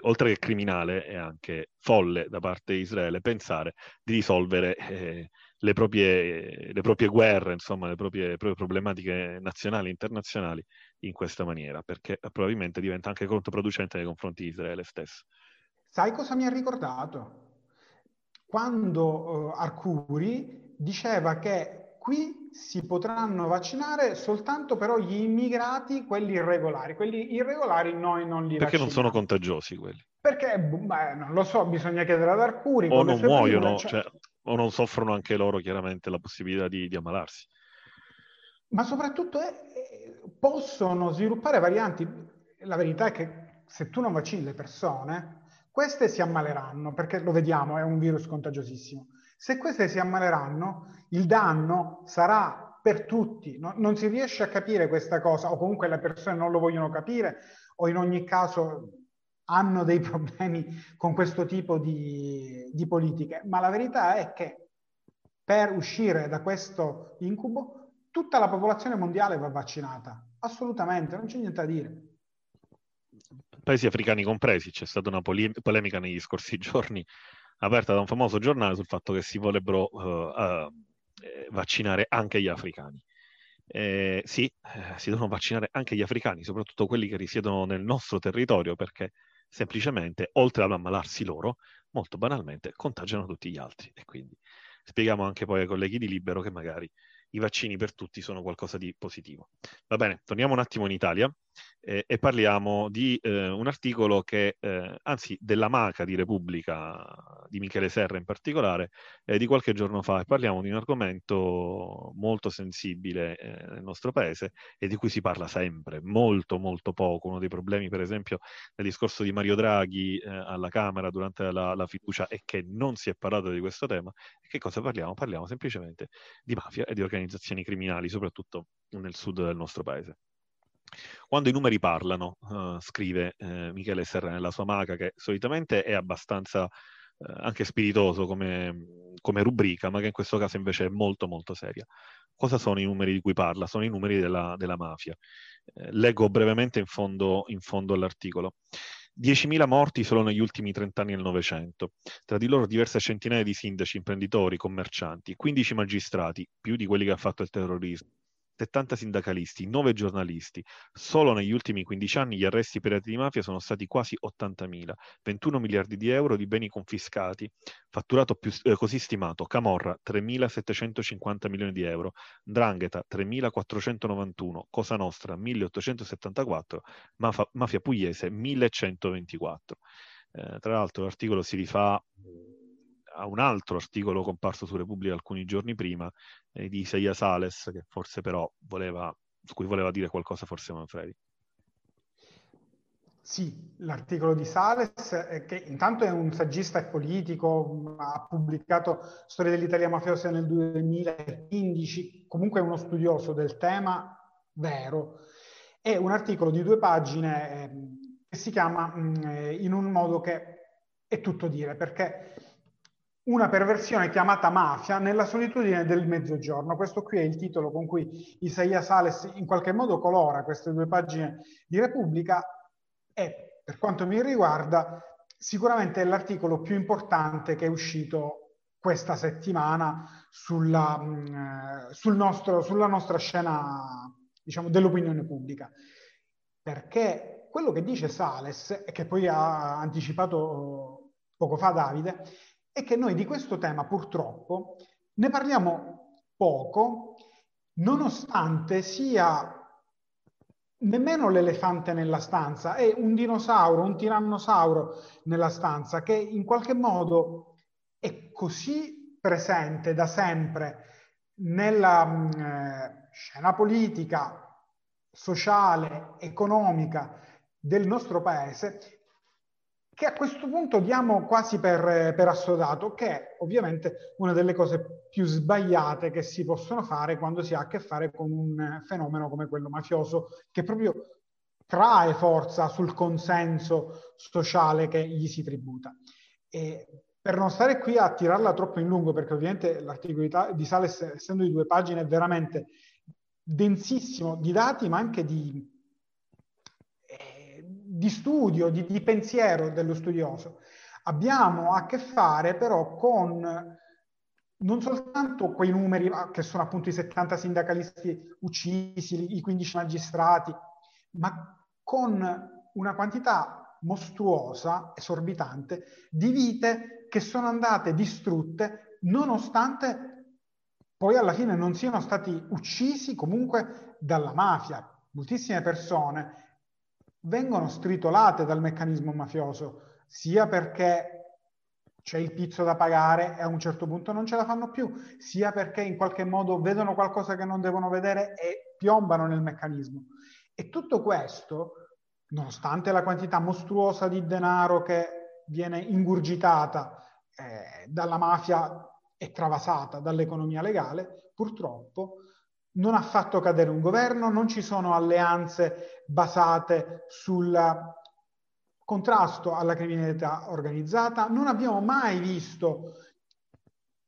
oltre che criminale, è anche folle da parte di Israele pensare di risolvere eh, le, proprie, le, proprie, guerre, insomma, le proprie, le proprie, problematiche nazionali e internazionali in questa maniera, perché probabilmente diventa anche controproducente nei confronti di Israele stesso. Sai cosa mi ha ricordato? Quando uh, Arcuri diceva che qui si potranno vaccinare soltanto però gli immigrati, quelli irregolari. Quelli irregolari noi non li Perché vacciniamo. non sono contagiosi quelli? Perché, beh, non lo so, bisogna chiedere ad Arcuri. O non muoiono, cioè... Cioè, o non soffrono anche loro chiaramente la possibilità di, di ammalarsi. Ma soprattutto eh, possono sviluppare varianti. La verità è che se tu non vaccini le persone, queste si ammaleranno, perché lo vediamo, è un virus contagiosissimo. Se queste si ammaleranno, il danno sarà per tutti. No? Non si riesce a capire questa cosa, o comunque le persone non lo vogliono capire, o in ogni caso hanno dei problemi con questo tipo di, di politiche. Ma la verità è che per uscire da questo incubo, tutta la popolazione mondiale va vaccinata. Assolutamente, non c'è niente da dire paesi africani compresi. C'è stata una poli- polemica negli scorsi giorni aperta da un famoso giornale sul fatto che si vorrebbero uh, uh, vaccinare anche gli africani. Eh, sì, eh, si devono vaccinare anche gli africani, soprattutto quelli che risiedono nel nostro territorio, perché semplicemente, oltre ad ammalarsi loro, molto banalmente contagiano tutti gli altri. E quindi spieghiamo anche poi ai colleghi di Libero che magari i vaccini per tutti sono qualcosa di positivo. Va bene, torniamo un attimo in Italia eh, e parliamo di eh, un articolo che, eh, anzi della Maca di Repubblica, di Michele Serra in particolare, eh, di qualche giorno fa, e parliamo di un argomento molto sensibile eh, nel nostro paese e di cui si parla sempre, molto molto poco. Uno dei problemi, per esempio, del discorso di Mario Draghi eh, alla Camera durante la, la fiducia è che non si è parlato di questo tema. E che cosa parliamo? Parliamo semplicemente di mafia e di organizzazioni criminali, soprattutto nel sud del nostro paese. Quando i numeri parlano, uh, scrive uh, Michele Serra nella sua maga, che solitamente è abbastanza uh, anche spiritoso come, come, rubrica, ma che in questo caso invece è molto molto seria. Cosa sono i numeri di cui parla? Sono i numeri della, della mafia. leggo brevemente in fondo, in fondo all'articolo. 10.000 morti solo negli ultimi 30 anni del Novecento, tra di loro diverse centinaia di sindaci, imprenditori, commercianti, 15 magistrati, più di quelli che hanno fatto il terrorismo, 70 sindacalisti, 9 giornalisti. Solo negli ultimi 15 anni gli arresti per reati di mafia sono stati quasi 80.000, 21 miliardi di euro di beni confiscati, fatturato più, eh, così stimato, Camorra 3.750 milioni di euro, Drangheta 3.491, Cosa Nostra 1.874, Mafia, Mafia Pugliese 1.124. Eh, tra l'altro l'articolo si rifà a un altro articolo comparso su Repubblica alcuni giorni prima eh, di Isaia Sales, che forse però voleva, su cui voleva dire qualcosa forse Manfredi. Sì, l'articolo di Sales, che intanto è un saggista e politico, ha pubblicato Storia dell'Italia mafiosa nel 2015, comunque è uno studioso del tema vero. È un articolo di due pagine eh, che si chiama mh, mm, eh, in un modo che è tutto dire, perché una perversione chiamata mafia nella solitudine del mezzogiorno. Questo qui è il titolo con cui Isaia Sales in qualche modo colora queste due pagine di Repubblica e per quanto mi riguarda sicuramente è l'articolo più importante che è uscito questa settimana sulla, mm, sul nostro, sulla nostra scena diciamo, dell'opinione pubblica. Perché quello che dice Sales, e che poi ha anticipato poco fa Davide, è che noi di questo tema purtroppo ne parliamo poco, nonostante sia nemmeno l'elefante nella stanza, è un dinosauro, un tirannosauro nella stanza che in qualche modo è così presente da sempre nella mm, eh, scena politica, sociale, economica del nostro paese che a questo punto diamo quasi per, per, assodato, che è ovviamente una delle cose più sbagliate che si possono fare quando si ha a che fare con un fenomeno come quello mafioso, che proprio trae forza sul consenso sociale che gli si tributa. E per non stare qui a tirarla troppo in lungo, perché ovviamente l'articolo di Sales, essendo di due pagine, è veramente densissimo di dati, ma anche di, di studio, di, di pensiero dello studioso. Abbiamo a che fare però con non soltanto quei numeri ah, che sono appunto i 70 sindacalisti uccisi, i 15 magistrati, ma con una quantità mostruosa, esorbitante, di vite che sono andate distrutte nonostante poi alla fine non siano stati uccisi comunque dalla mafia. Moltissime persone vengono stritolate dal meccanismo mafioso, sia perché c'è il pizzo da pagare e a un certo punto non ce la fanno più, sia perché in qualche modo vedono qualcosa che non devono vedere e piombano nel meccanismo. E tutto questo, nonostante la quantità mostruosa di denaro che viene ingurgitata eh, dalla mafia e travasata dall'economia legale, purtroppo non ha fatto cadere un governo, non ci sono alleanze basate sul contrasto alla criminalità organizzata, non abbiamo mai visto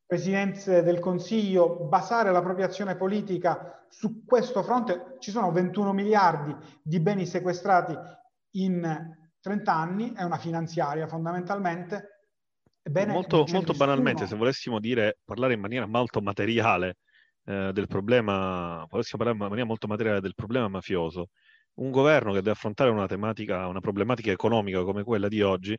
presidenze del Consiglio basare la propria azione politica su questo fronte. Ci sono 21 miliardi di beni sequestrati in 30 anni, è una finanziaria fondamentalmente. Ebbene, molto, molto banalmente, se volessimo dire, parlare in maniera molto materiale, eh, del problema, possiamo parlare in maniera molto materiale del problema mafioso, un governo che deve affrontare una tematica, una problematica economica come quella di oggi,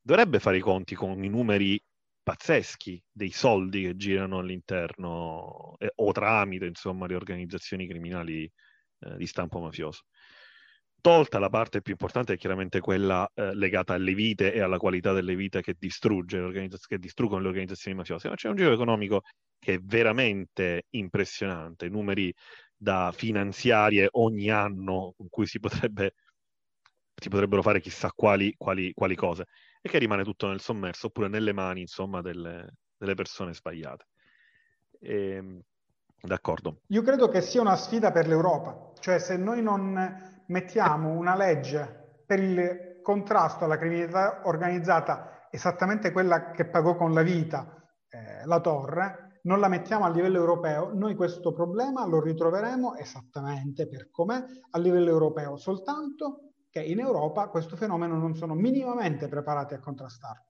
dovrebbe fare i conti con i numeri pazzeschi dei soldi che girano all'interno eh, o tramite insomma le organizzazioni criminali eh, di stampo mafioso. Tolta la parte più importante è chiaramente quella eh, legata alle vite e alla qualità delle vite che, distrugge che distruggono le organizzazioni mafiose, ma c'è un giro economico che è veramente impressionante, numeri da finanziarie ogni anno con cui si, potrebbe, si potrebbero fare chissà quali, quali, quali, cose e che rimane tutto nel sommerso oppure nelle mani insomma delle, delle persone sbagliate. E, D'accordo. Io credo che sia una sfida per l'Europa, cioè se noi non mettiamo una legge per il contrasto alla criminalità organizzata, esattamente quella che pagò con la vita eh, la Torre, non la mettiamo a livello europeo, noi questo problema lo ritroveremo esattamente per com'è a livello europeo, soltanto che in Europa questo fenomeno non sono minimamente preparati a contrastarlo.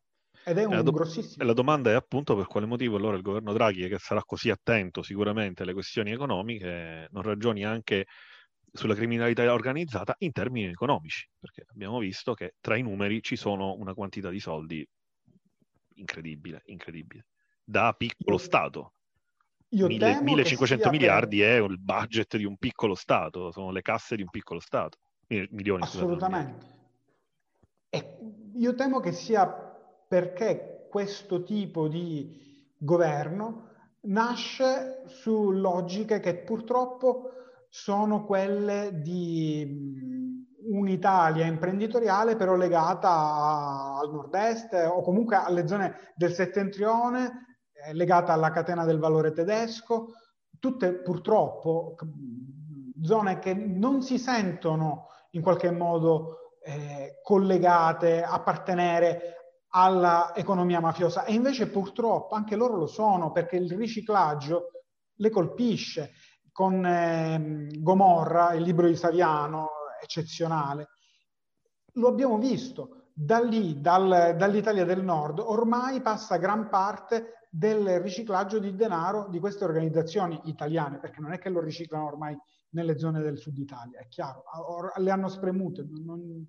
Ed è un do- grossissimo. La domanda è appunto per quale motivo allora il governo Draghi, che sarà così attento sicuramente alle questioni economiche, non ragioni anche sulla criminalità organizzata in termini economici, perché abbiamo visto che tra i numeri ci sono una quantità di soldi incredibile, incredibile, da piccolo io, Stato. Io Mille, 1500 miliardi per... è il budget di un piccolo Stato, sono le casse di un piccolo Stato, milioni. Assolutamente. E io temo che sia perché questo tipo di governo nasce su logiche che purtroppo sono quelle di un'Italia imprenditoriale però legata al nord-est o comunque alle zone del settentrione, eh, legata alla catena del valore tedesco, tutte purtroppo zone che non si sentono in qualche modo eh, collegate, appartenere all'economia mafiosa e invece purtroppo anche loro lo sono perché il riciclaggio le colpisce. Con eh, Gomorra, il libro di Saviano, eccezionale, lo abbiamo visto. Da lì, dal, dall'Italia del Nord, ormai passa gran parte del riciclaggio di denaro di queste organizzazioni italiane, perché non è che lo riciclano ormai nelle zone del sud Italia, è chiaro, le hanno spremute, non,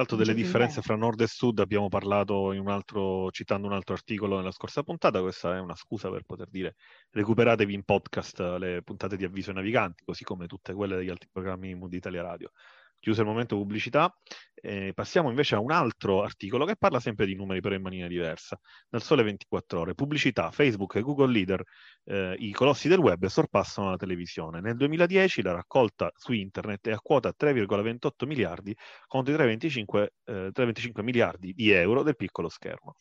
tra l'altro delle differenze fra nord e sud abbiamo parlato in un altro, citando un altro articolo nella scorsa puntata, questa è una scusa per poter dire recuperatevi in podcast le puntate di avviso ai naviganti, così come tutte quelle degli altri programmi di Italia Radio chiuso il momento pubblicità, eh, passiamo invece a un altro articolo che parla sempre di numeri però in maniera diversa. Dal Sole 24 Ore, pubblicità, Facebook e Google Leader, eh, i colossi del web sorpassano la televisione. Nel 2010 la raccolta su internet è a quota 3,28 miliardi contro i 3,25, eh, 3,25 miliardi di euro del piccolo schermo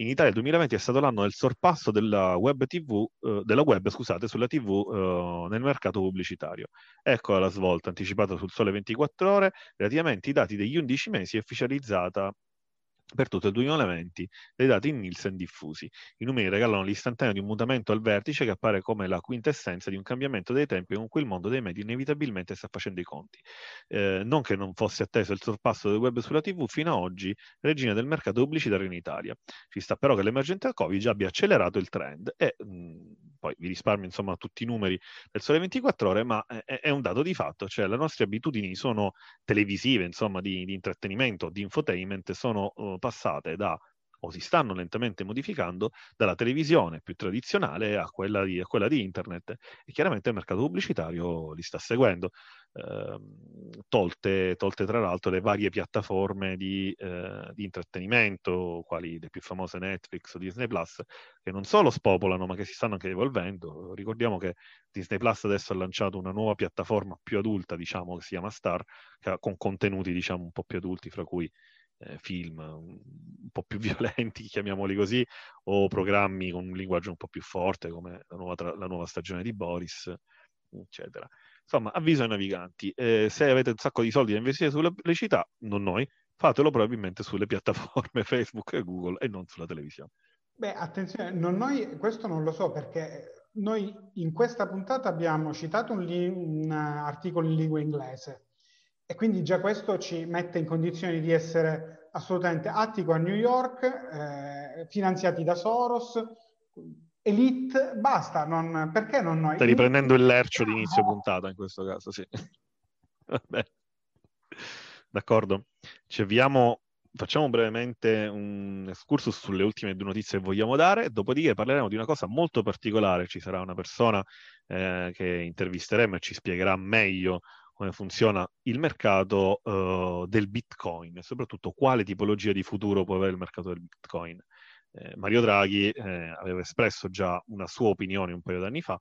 in Italia il 2020 è stato l'anno del sorpasso della web, TV, eh, della web scusate, sulla TV eh, nel mercato pubblicitario. Ecco la svolta anticipata sul Sole 24 Ore relativamente ai dati degli 11 mesi ufficializzata per tutto il 2020 dei dati Nielsen diffusi. I numeri regalano l'istantaneo di un mutamento al vertice che appare come la quintessenza di un cambiamento dei tempi con cui il mondo dei media inevitabilmente sta facendo i conti. Eh, non che non fosse atteso il sorpasso del web sulla TV, fino ad oggi regina del mercato pubblicitario in Italia. Ci sta però che l'emergenza Covid abbia accelerato il trend e mh, poi vi risparmio insomma tutti i numeri del sole 24 ore, ma è, è, un dato di fatto, cioè le nostre abitudini sono televisive, insomma di, di intrattenimento, di infotainment, sono uh, passate da o si stanno lentamente modificando dalla televisione più tradizionale a quella di, a quella di internet e chiaramente il mercato pubblicitario li sta seguendo, eh, tolte, tolte, tra l'altro le varie piattaforme di, eh, di, intrattenimento, quali le più famose Netflix o Disney Plus, che non solo spopolano ma che si stanno anche evolvendo. Ricordiamo che Disney Plus adesso ha lanciato una nuova piattaforma più adulta, diciamo, che si chiama Star, ha, con contenuti diciamo un po' più adulti, fra cui eh, film un po' più violenti, chiamiamoli così, o programmi con un linguaggio un po' più forte come la nuova, tra- la nuova stagione di Boris, eccetera. Insomma, avviso ai naviganti, eh, se avete un sacco di soldi da investire sulle pubblicità, non noi, fatelo probabilmente sulle piattaforme Facebook e Google e non sulla televisione. Beh, attenzione, non noi, questo non lo so perché noi in questa puntata abbiamo citato un, li- un articolo in lingua inglese e quindi già questo ci mette in condizioni di essere assolutamente attico a New York, eh, finanziati da Soros, Elite, basta, non, perché non noi? Stai riprendendo il lercio di inizio puntata in questo caso, sì. Vabbè. D'accordo. Ci avviamo, facciamo brevemente un excursus sulle ultime due notizie che vogliamo dare, dopodiché parleremo di una cosa molto particolare, ci sarà una persona eh, che intervisteremo e ci spiegherà meglio come funziona il mercato uh, del Bitcoin e soprattutto quale tipologia di futuro può avere il mercato del Bitcoin. Eh, Mario Draghi eh, aveva espresso già una sua opinione un paio d'anni fa,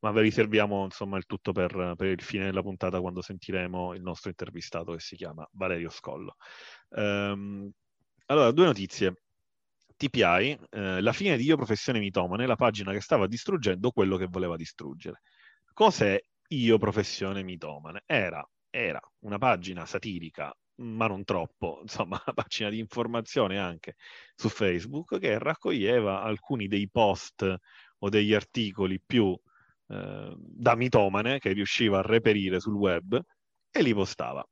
ma vi riserviamo insomma il tutto per, per, il fine della puntata quando sentiremo il nostro intervistato che si chiama Valerio Scollo. Um, allora, due notizie. TPI, eh, la fine di Io Professione Mitomane, la pagina che stava distruggendo quello che voleva distruggere. Cos'è io professione mitomane. Era era una pagina satirica, ma non troppo, insomma, una pagina di informazione anche su Facebook che raccoglieva alcuni dei post o degli articoli più eh, da mitomane che riusciva a reperire sul web e li postava.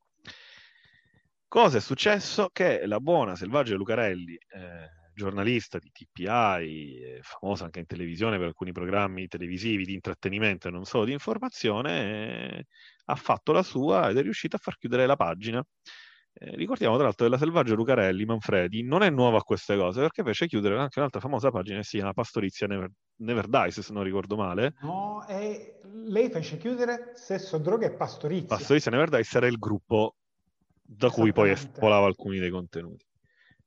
Cosa è successo? Che la buona Selvaggia Lucarelli, eh, giornalista di TPI, eh, famosa anche in televisione per alcuni programmi televisivi di intrattenimento e non solo di informazione, eh, ha fatto la sua ed è riuscita a far chiudere la pagina. Eh, ricordiamo tra l'altro che la Selvaggia Lucarelli, Manfredi, non è nuova a queste cose perché fece chiudere anche un'altra famosa pagina che si chiama Pastorizia Never, Never Dies, se non ricordo male. No, e lei fece chiudere Sesso, Droga e Pastorizia. Pastorizia Never Dies era il gruppo da cui poi espolava alcuni dei contenuti.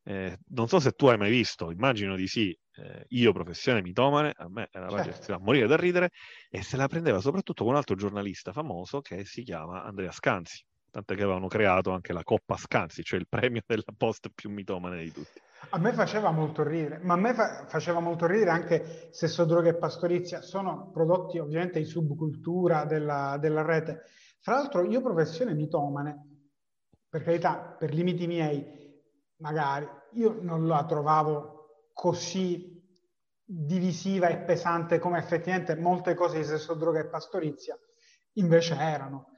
Eh, non so se tu hai mai visto, immagino di sì, eh, io professione mitomane, a me era una certo. a morire da ridere, e se la prendeva soprattutto con un altro giornalista famoso che si chiama Andrea Scanzi, tant'è che avevano creato anche la Coppa Scanzi, cioè il premio della post più mitomane di tutti. A me faceva molto ridere, ma a me fa- faceva molto ridere anche Sesso, Droga e Pastorizia, sono prodotti ovviamente di subcultura della, della rete. Fra l'altro io professione mitomane, per carità, per limiti miei, magari, io non la trovavo così divisiva e pesante come effettivamente molte cose di sesso, droga e pastorizia invece erano.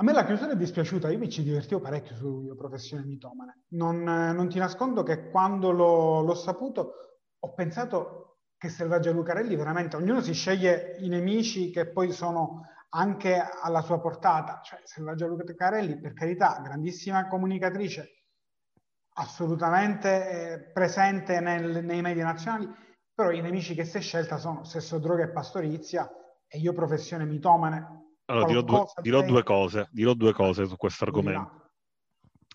A me la chiusura è dispiaciuta, io mi ci divertivo parecchio su Professione Mitomane. Non, non ti nascondo che quando l'ho, l'ho, saputo ho pensato che Selvaggia Lucarelli veramente, ognuno si sceglie i nemici che poi sono anche alla sua portata. Cioè, Selvaggia Lucarelli, per carità, grandissima comunicatrice, assolutamente eh, presente nel, nei media nazionali, però i nemici che si è scelta sono sesso, droga e pastorizia e io professione mitomane. Allora, dirò due, dirò due, cose, dirò due cose su questo argomento.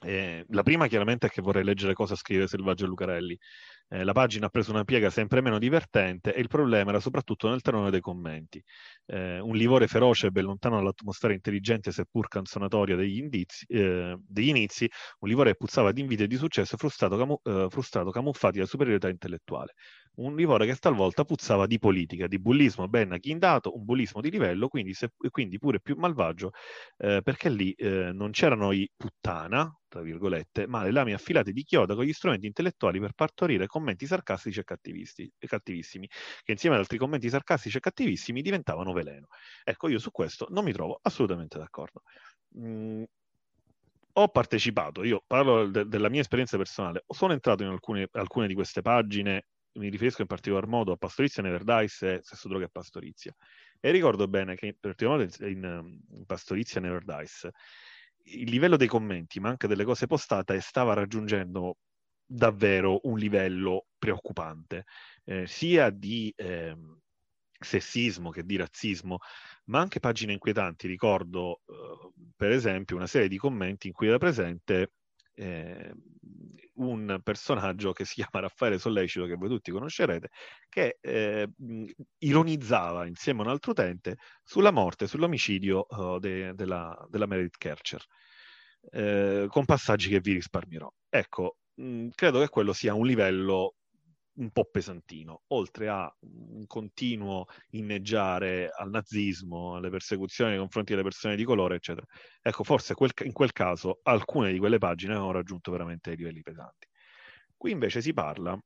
Eh, la prima chiaramente è che vorrei leggere cosa scrive Selvaggio Lucarelli. Eh, la pagina ha preso una piega sempre meno divertente e il problema era soprattutto nel tenore dei commenti. Eh, un livore feroce e ben lontano dall'atmosfera intelligente seppur canzonatoria degli, indizi, eh, degli inizi, un livore che puzzava di invidia e di successo frustrato, camu- eh, frustrato camuffati da superiorità intellettuale un livore che talvolta puzzava di politica, di bullismo ben agghindato, un bullismo di livello, quindi, se, quindi pure più malvagio, eh, perché lì eh, non c'erano i puttana, tra virgolette, ma le lame affilate di chioda con gli strumenti intellettuali per partorire commenti sarcastici e, e cattivissimi, che insieme ad altri commenti sarcastici e cattivissimi diventavano veleno. Ecco, io su questo non mi trovo assolutamente d'accordo. Mm, ho partecipato, io parlo de- della mia esperienza personale, sono entrato in alcune, alcune di queste pagine mi riferisco in particolar modo a Pastorizia, Never Dice e Sesso, Droga e Pastorizia. E ricordo bene che in particolar modo in, in Pastorizia Never Dice il livello dei commenti, ma anche delle cose postate, stava raggiungendo davvero un livello preoccupante, eh, sia di eh, sessismo che di razzismo, ma anche pagine inquietanti. Ricordo, eh, per esempio, una serie di commenti in cui era presente eh, un personaggio che si chiama Raffaele Sollecito, che voi tutti conoscerete, che eh, ironizzava insieme a un altro utente sulla morte, sull'omicidio uh, de, della, della Meredith Kercher, eh, con passaggi che vi risparmierò. Ecco, mh, credo che quello sia un livello un po' pesantino, oltre a un continuo inneggiare al nazismo, alle persecuzioni nei confronti delle persone di colore, eccetera. Ecco, forse quel, in quel caso alcune di quelle pagine hanno raggiunto veramente dei livelli pesanti. Qui invece si parla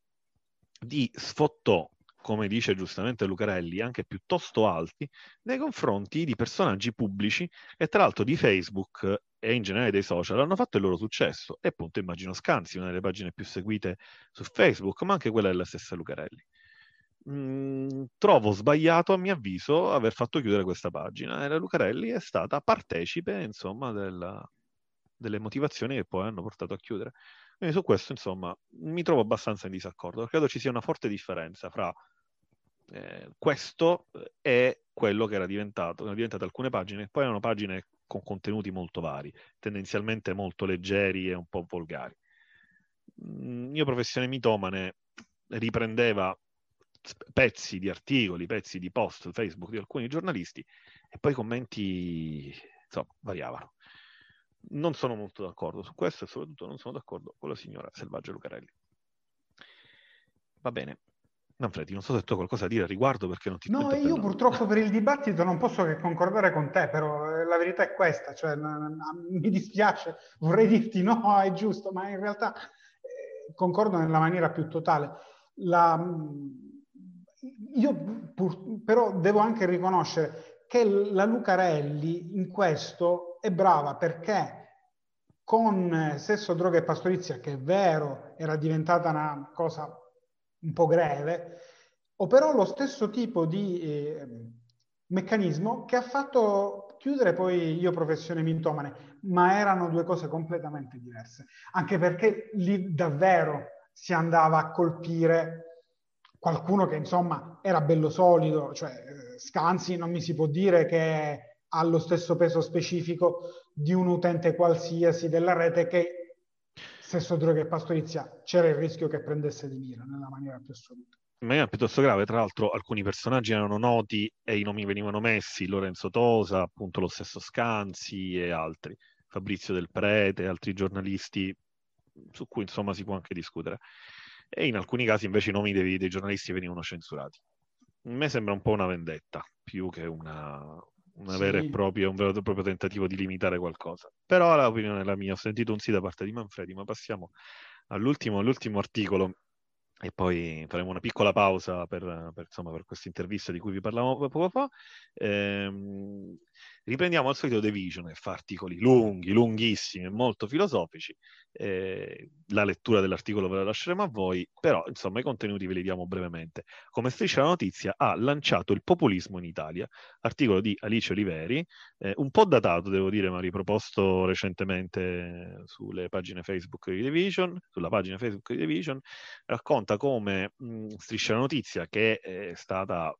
di sfottò, come dice giustamente Lucarelli, anche piuttosto alti nei confronti di personaggi pubblici e tra l'altro di Facebook e in generale dei social hanno fatto il loro successo. E appunto immagino Scanzi, una delle pagine più seguite su Facebook, ma anche quella della stessa Lucarelli. Mm, trovo sbagliato, a mio avviso, aver fatto chiudere questa pagina e la Lucarelli è stata partecipe, insomma, della, delle motivazioni che poi hanno portato a chiudere. Quindi su questo, insomma, mi trovo abbastanza in disaccordo. Credo ci sia una forte differenza fra eh, questo e quello che era diventato, erano diventate alcune pagine, poi erano pagine con contenuti molto vari, tendenzialmente molto leggeri e un po' volgari. Mm, io professione mitomane riprendeva pezzi di articoli, pezzi di post Facebook di alcuni giornalisti e poi i commenti insomma, variavano. Non sono molto d'accordo su questo e soprattutto non sono d'accordo con la signora Selvaggia Lucarelli. Va bene. Manfredi, non so se tu hai qualcosa da dire a riguardo perché non ti No, io parlando. purtroppo per il dibattito non posso che concordare con te, però eh, la verità è questa, cioè, mi dispiace, vorrei dirti no, è giusto, ma in realtà eh, concordo nella maniera più totale. La, io pur, però devo anche riconoscere che la Lucarelli in questo è brava perché con sesso, droga e pastorizia, che è vero, era diventata una cosa un po' greve, operò lo stesso tipo di eh, meccanismo che ha fatto chiudere poi io professione mintomane, ma erano due cose completamente diverse, anche perché lì davvero si andava a colpire qualcuno che insomma era bello solido, cioè eh, Scanzi non mi si può dire che ha lo stesso peso specifico di un utente qualsiasi della rete che sesso, droga e pastorizia c'era il rischio che prendesse di mira nella maniera più assoluta. In maniera piuttosto grave, tra l'altro alcuni personaggi erano noti e i nomi venivano messi, Lorenzo Tosa, appunto lo stesso Scanzi e altri, Fabrizio Del Prete, altri giornalisti su cui insomma si può anche discutere. E in alcuni casi invece i nomi dei, dei giornalisti venivano censurati. A me sembra un po' una vendetta, più che una, una sì. vera e propria, un vero e proprio tentativo di limitare qualcosa. Però l'opinione è la mia, ho sentito un sì da parte di Manfredi, ma passiamo all'ultimo, all'ultimo articolo e poi faremo una piccola pausa per, per, per questa intervista di cui vi parlavamo poco fa. Ehm, riprendiamo al solito The Vision, che fa articoli lunghi, lunghissimi e molto filosofici. Eh, la lettura dell'articolo ve la lasceremo a voi, però insomma i contenuti ve li diamo brevemente. Come striscia la notizia, ha lanciato il populismo in Italia, articolo di Alice Oliveri, eh, un po' datato devo dire, ma riproposto recentemente sulle pagine Facebook di The Vision, sulla pagina Facebook di The Vision, racconta come mh, striscia la notizia che è stata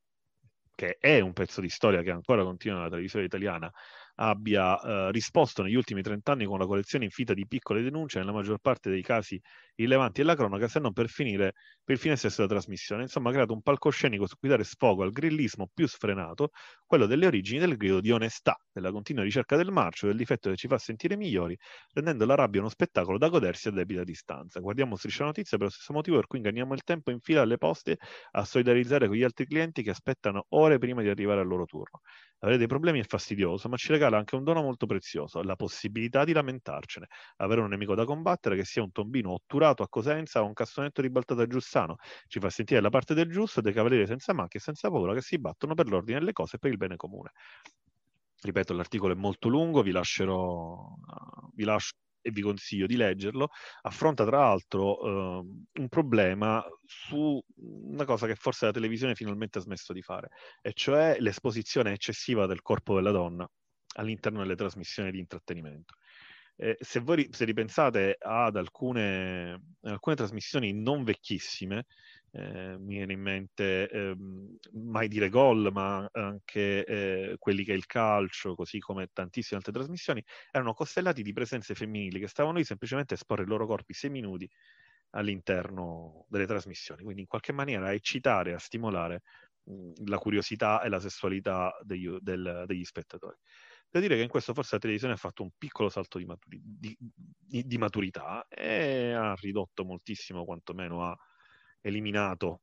che è un pezzo di storia che ancora continua nella televisione italiana, abbia eh, risposto negli ultimi 30 anni con una collezione infinita di piccole denunce, nella maggior parte dei casi rilevanti della cronaca, se non per finire per il fine stesso della trasmissione. Insomma, ha creato un palcoscenico su cui dare sfogo al grillismo più sfrenato, quello delle origini del grido di onestà, della continua ricerca del marcio, del difetto che ci fa sentire migliori, rendendo la rabbia uno spettacolo da godersi a debita distanza. Guardiamo Striscia Notizia per lo stesso motivo per cui inganniamo il tempo in fila alle poste a solidarizzare con gli altri clienti che aspettano ore prima di arrivare al loro turno. Avere dei problemi è fastidioso, ma ci regala anche un dono molto prezioso, la possibilità di lamentarcene, avere un nemico da combattere che sia un tombino otturato a Cosenza o un cassonetto ribaltato a Giussano, ci fa sentire la parte del giusto dei cavalieri senza macchie e senza paura che si battono per l'ordine delle cose e per il bene comune. Ripeto, l'articolo è molto lungo, vi lascerò, vi lascio e vi consiglio di leggerlo, affronta tra l'altro eh, un problema su una cosa che forse la televisione finalmente ha smesso di fare, e cioè l'esposizione eccessiva del corpo della donna all'interno delle trasmissioni di intrattenimento. Eh, se voi se ripensate ad alcune, alcune trasmissioni non vecchissime, eh, mi viene in mente eh, mai dire gol, ma anche eh, quelli che è il calcio, così come tantissime altre trasmissioni, erano costellati di presenze femminili che stavano lì semplicemente a esporre i loro corpi seminudi all'interno delle trasmissioni, quindi in qualche maniera a eccitare, a stimolare mh, la curiosità e la sessualità degli, del, degli spettatori. Devo dire che in questo forse la televisione ha fatto un piccolo salto di, maturi- di, di, di maturità e ha ridotto moltissimo, quantomeno ha eliminato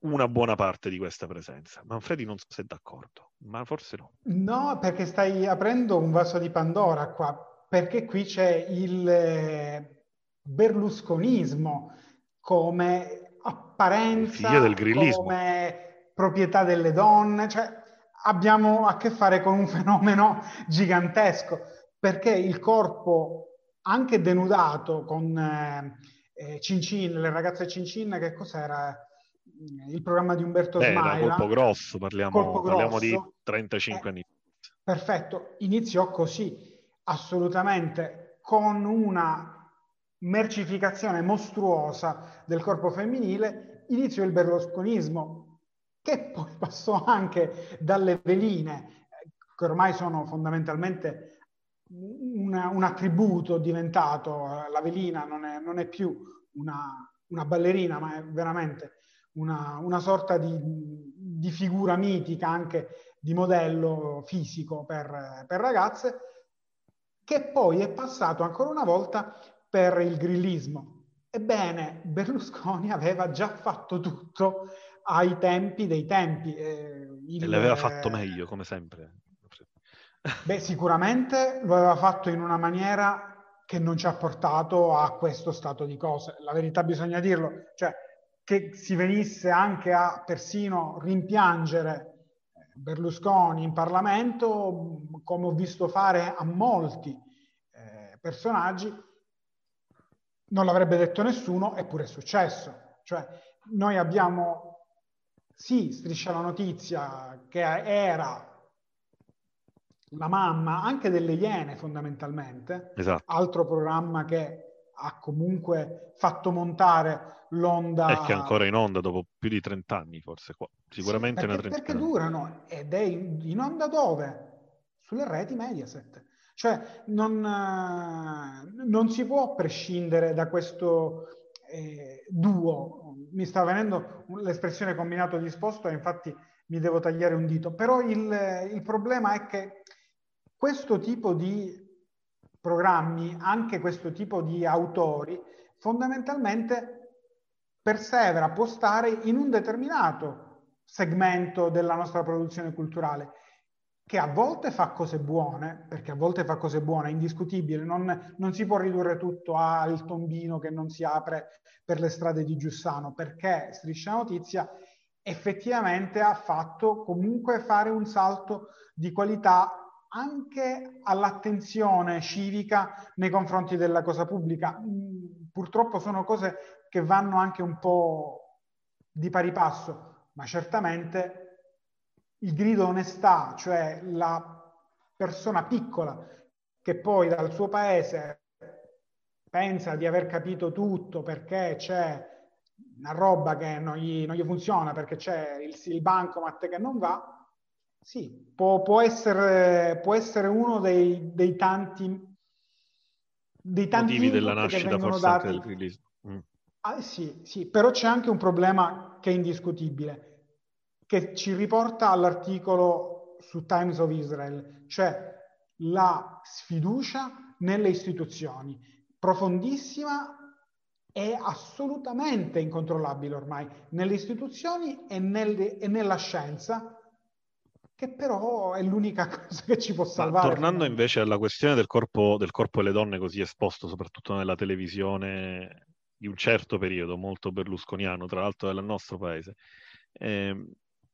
una buona parte di questa presenza. Manfredi non so se è d'accordo, ma forse no. No, perché stai aprendo un vaso di Pandora qua, perché qui c'è il eh, berlusconismo come apparenza, del come proprietà delle donne, cioè abbiamo a che fare con un fenomeno gigantesco, perché il corpo anche denudato con... Eh, eh, Cincin, le ragazze Cincin, che cos'era? Il programma di Umberto Beh, Smaila. Colpo grosso, parliamo, colpo parliamo di 35 eh, anni. Perfetto, iniziò così, assolutamente, con una mercificazione mostruosa del corpo femminile, iniziò il berlusconismo, che poi passò anche dalle veline, che ormai sono fondamentalmente una, un attributo diventato, eh, la velina non è, non è più una, una, ballerina, ma è veramente una, una sorta di, di, figura mitica, anche di modello fisico per, per ragazze, che poi è passato ancora una volta per il grillismo. Ebbene, Berlusconi aveva già fatto tutto ai tempi dei tempi. Eh, il, e l'aveva fatto meglio, come sempre. Beh, sicuramente lo aveva fatto in una maniera che non ci ha portato a questo stato di cose. La verità bisogna dirlo, cioè che si venisse anche a persino rimpiangere Berlusconi in Parlamento, come ho visto fare a molti eh, personaggi, non l'avrebbe detto nessuno, eppure è successo. Cioè, noi abbiamo, sì, Striscia la Notizia, che era la mamma anche delle Iene fondamentalmente, esatto. altro programma che ha comunque fatto montare l'onda... E che è ancora in onda dopo più di 30 anni forse, qua. sicuramente sì, perché, perché durano, ed è in, in, onda dove? Sulle reti Mediaset. Cioè non, non si può prescindere da questo eh, duo. Mi sta venendo l'espressione combinato disposto e infatti mi devo tagliare un dito. Però il, il problema è che questo tipo di programmi, anche questo tipo di autori, fondamentalmente persevera, può stare in un determinato segmento della nostra produzione culturale, che a volte fa cose buone, perché a volte fa cose buone, è indiscutibile, non, non si può ridurre tutto al tombino che non si apre per le strade di Giussano, perché Striscia Notizia effettivamente ha fatto comunque fare un salto di qualità anche all'attenzione civica nei confronti della cosa pubblica. Mm, purtroppo sono cose che vanno anche un po' di pari passo, ma certamente il grido onestà, cioè la persona piccola che poi dal suo paese pensa di aver capito tutto perché c'è una roba che non gli, non gli funziona, perché c'è il, il bancomat che non va, sì, può, può, essere, può essere, uno dei, dei tanti, dei tanti motivi della nascita forse dati. del release. Mm. Ah, sì, sì, però c'è anche un problema che è indiscutibile, che ci riporta all'articolo su Times of Israel, cioè la sfiducia nelle istituzioni, profondissima e assolutamente incontrollabile ormai, nelle istituzioni e, nel, e nella scienza, che però è l'unica cosa che ci può salvare. Ma tornando invece alla questione del corpo, del corpo delle donne così esposto, soprattutto nella televisione di un certo periodo, molto berlusconiano, tra l'altro del nostro paese, eh,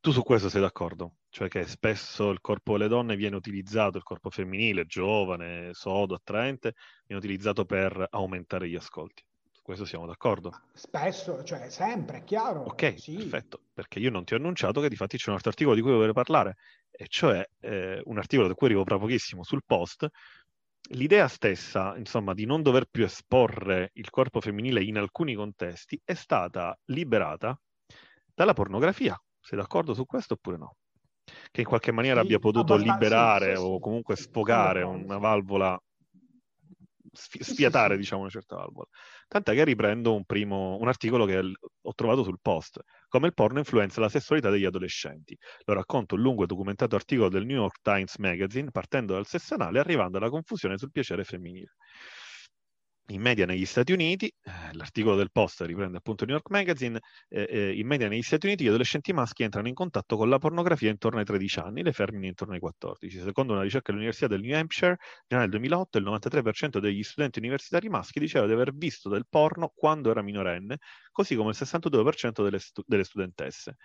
tu su questo sei d'accordo? Cioè che spesso il corpo delle donne viene utilizzato, il corpo femminile, giovane, sodo, attraente, viene utilizzato per aumentare gli ascolti questo siamo d'accordo. Spesso, cioè sempre, è chiaro. Ok, sì. perfetto, perché io non ti ho annunciato che di fatti c'è un altro articolo di cui volevo parlare, e cioè eh, un articolo da cui arrivo tra pochissimo sul post. L'idea stessa, insomma, di non dover più esporre il corpo femminile in alcuni contesti è stata liberata dalla pornografia. Sei d'accordo su questo oppure no? Che in qualche maniera sì, abbia potuto liberare sì, o comunque sfogare una valvola sfiatare, diciamo, una certa valvola. Tant'è che riprendo un, primo, un articolo che ho trovato sul post, come il porno influenza la sessualità degli adolescenti. Lo racconto un lungo e documentato articolo del New York Times Magazine, partendo dal sessionale e arrivando alla confusione sul piacere femminile in media negli Stati Uniti, eh, l'articolo del Post riprende appunto New York Magazine, eh, eh, in media negli Stati Uniti gli adolescenti maschi entrano in contatto con la pornografia intorno ai 13 anni, le femmine intorno ai 14. Secondo una ricerca dell'Università del New Hampshire, già nel 2008 il 93% degli studenti universitari maschi diceva di aver visto del porno quando era minorenne, così come il 62% delle, stu- delle studentesse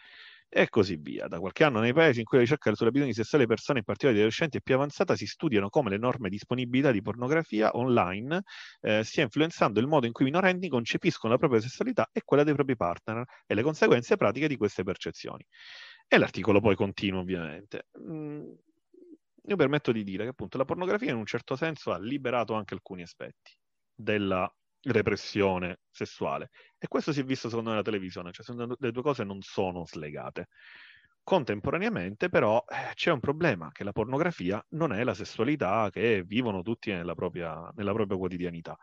e così via. Da qualche anno nei paesi in cui la ricerca sulle abitudini sessuali delle persone, in particolare degli adolescenti, è più avanzata, si studiano come l'enorme disponibilità di pornografia online eh, stia influenzando il modo in cui i minorenni concepiscono la propria sessualità e quella dei propri partner e le conseguenze pratiche di queste percezioni. E l'articolo poi continua ovviamente. Mm, io permetto di dire che appunto la pornografia in un certo senso ha liberato anche alcuni aspetti della repressione sessuale. E questo si è visto secondo me nella televisione, cioè le due cose non sono slegate. Contemporaneamente però eh, c'è un problema, che la pornografia non è la sessualità che vivono tutti nella propria, nella propria quotidianità.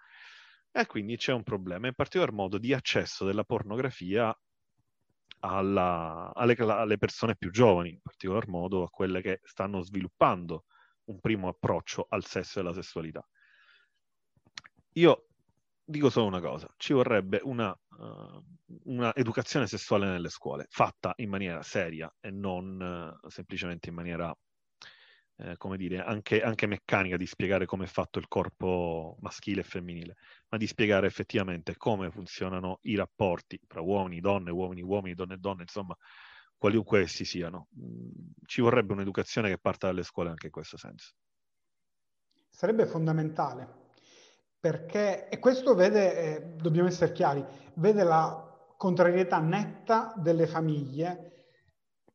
E quindi c'è un problema, in particolar modo di accesso della pornografia alla, alle, alle persone più giovani, in particolar modo a quelle che stanno sviluppando un primo approccio al sesso e alla sessualità. Io dico solo una cosa, ci vorrebbe una, uh, una, educazione sessuale nelle scuole, fatta in maniera seria e non uh, semplicemente in maniera, eh, come dire, anche, anche, meccanica di spiegare come è fatto il corpo maschile e femminile, ma di spiegare effettivamente come funzionano i rapporti tra uomini, donne, uomini, uomini, donne donne, insomma, qualiunque essi siano. Mm, ci vorrebbe un'educazione che parta dalle scuole anche in questo senso. Sarebbe fondamentale perché, e questo vede, eh, dobbiamo essere chiari, vede la contrarietà netta delle famiglie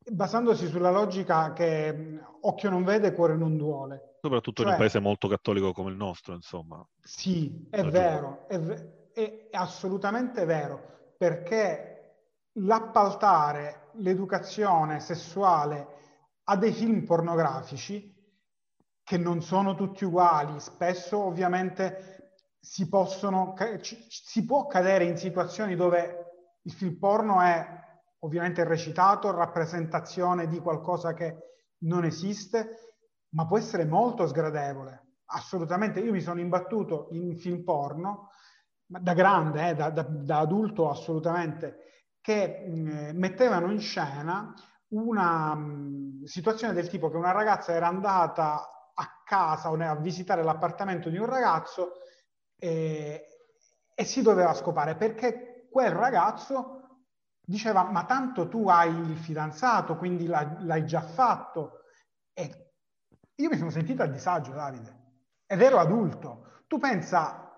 basandosi sulla logica che mm, occhio non vede, cuore non duole. Soprattutto cioè, in un paese molto cattolico come il nostro, insomma. Sì, è vero, è, è, è assolutamente vero, perché l'appaltare l'educazione sessuale a dei film pornografici, che non sono tutti uguali, spesso ovviamente si, possono, si può cadere in situazioni dove il film porno è ovviamente recitato, rappresentazione di qualcosa che non esiste, ma può essere molto sgradevole. Assolutamente, io mi sono imbattuto in film porno, da grande, eh, da, da, da, adulto assolutamente, che mh, mettevano in scena una mh, situazione del tipo che una ragazza era andata a casa o a visitare l'appartamento di un ragazzo e, e si doveva scopare perché quel ragazzo diceva ma tanto tu hai il fidanzato, quindi l'hai, l'hai già fatto. E io mi sono sentito a disagio, Davide, ed ero adulto. Tu pensa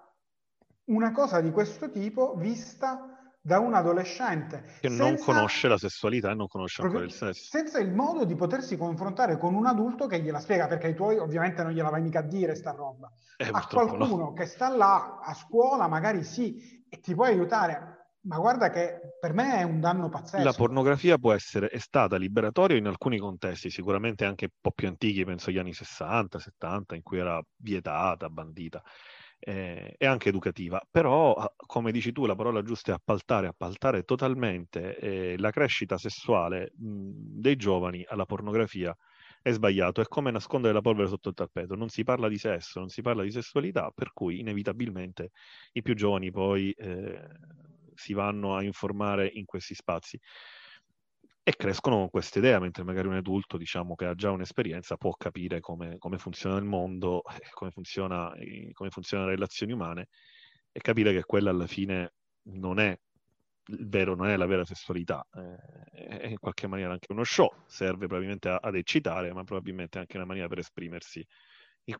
una cosa di questo tipo vista da un adolescente che senza, non conosce la sessualità e non conosce ancora il sesso senza il modo di potersi confrontare con un adulto che gliela spiega perché ai tuoi ovviamente non gliela vai mica a dire sta roba eh, a qualcuno no. che sta là a scuola magari sì e ti può aiutare ma guarda che per me è un danno pazzesco. La pornografia può essere, è stata liberatoria in alcuni contesti, sicuramente anche un po' più antichi, penso agli anni 60, 70, in cui era vietata, bandita eh, e anche educativa, però ah, come dici tu la parola giusta è appaltare, appaltare totalmente eh, la crescita sessuale mh, dei giovani alla pornografia è sbagliato, è come nascondere la polvere sotto il tappeto, non si parla di sesso, non si parla di sessualità, per cui inevitabilmente i più giovani poi eh, si vanno a informare in questi spazi e crescono con questa idea, mentre magari un adulto, diciamo, che ha già un'esperienza, può capire come, come funziona il mondo, come, funziona, come funzionano le relazioni umane e capire che quella alla fine non è il vero, non è la vera sessualità, eh, è in qualche maniera anche uno show, serve probabilmente ad eccitare, ma probabilmente anche una maniera per esprimersi in,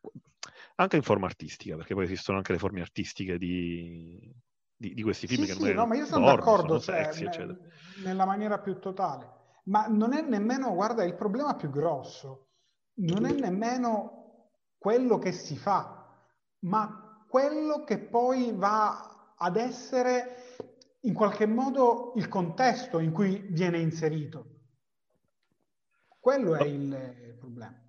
anche in forma artistica, perché poi esistono anche le forme artistiche di, di, di questi film sì, che sì, no, ma io sono porno, d'accordo cioè, sexy, cioè, nella maniera più totale. Ma non è nemmeno, guarda, il problema più grosso non è nemmeno quello che si fa, ma quello che poi va ad essere in qualche modo il contesto in cui viene inserito. Quello è il problema.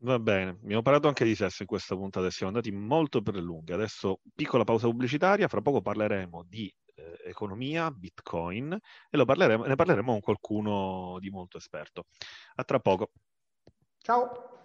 Va bene, abbiamo parlato anche di sesso in questa puntata siamo andati molto per lunghe. Adesso piccola pausa pubblicitaria, fra poco parleremo di eh, economia, bitcoin e parleremo, ne parleremo con qualcuno di molto esperto. A tra poco. Ciao.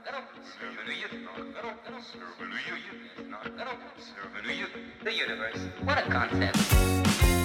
snackar om. Slurveriet snackar om. Slurveriet snackar om. Slurveriet. The universe. What a concept.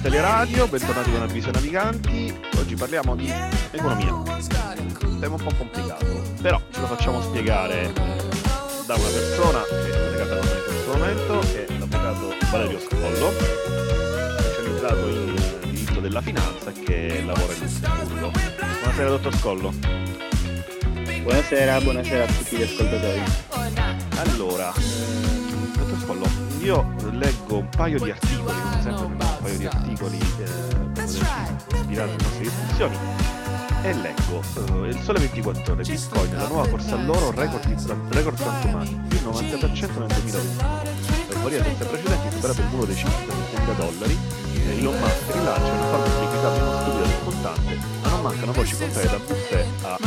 Italia Radio, bentornati con Avviso Naviganti. Oggi parliamo di economia, un tema un po' complicato, però ce lo facciamo spiegare da una persona che è legata con noi in questo momento, che è l'avvocato Valerio Scollo, specializzato in diritto della finanza e che lavora in Lussemburgo. Buonasera dottor Scollo. Buonasera, buonasera a tutti gli ascoltatori. Allora, dottor Scollo, io leggo un paio di articoli, sempre paio di articoli eh, per alle nostre discussioni. E leggo eh, il sole 24 ore, Bitcoin, la nuova corsa all'oro, record, di, record quantumati, più il 90% nel 2020. L'euforia senza precedenti superato il muro dei 500.000 dollari. E Elon Musk rilancia una forma di liquidità meno stupida del contante, ma non mancano voci contrarie da buffet a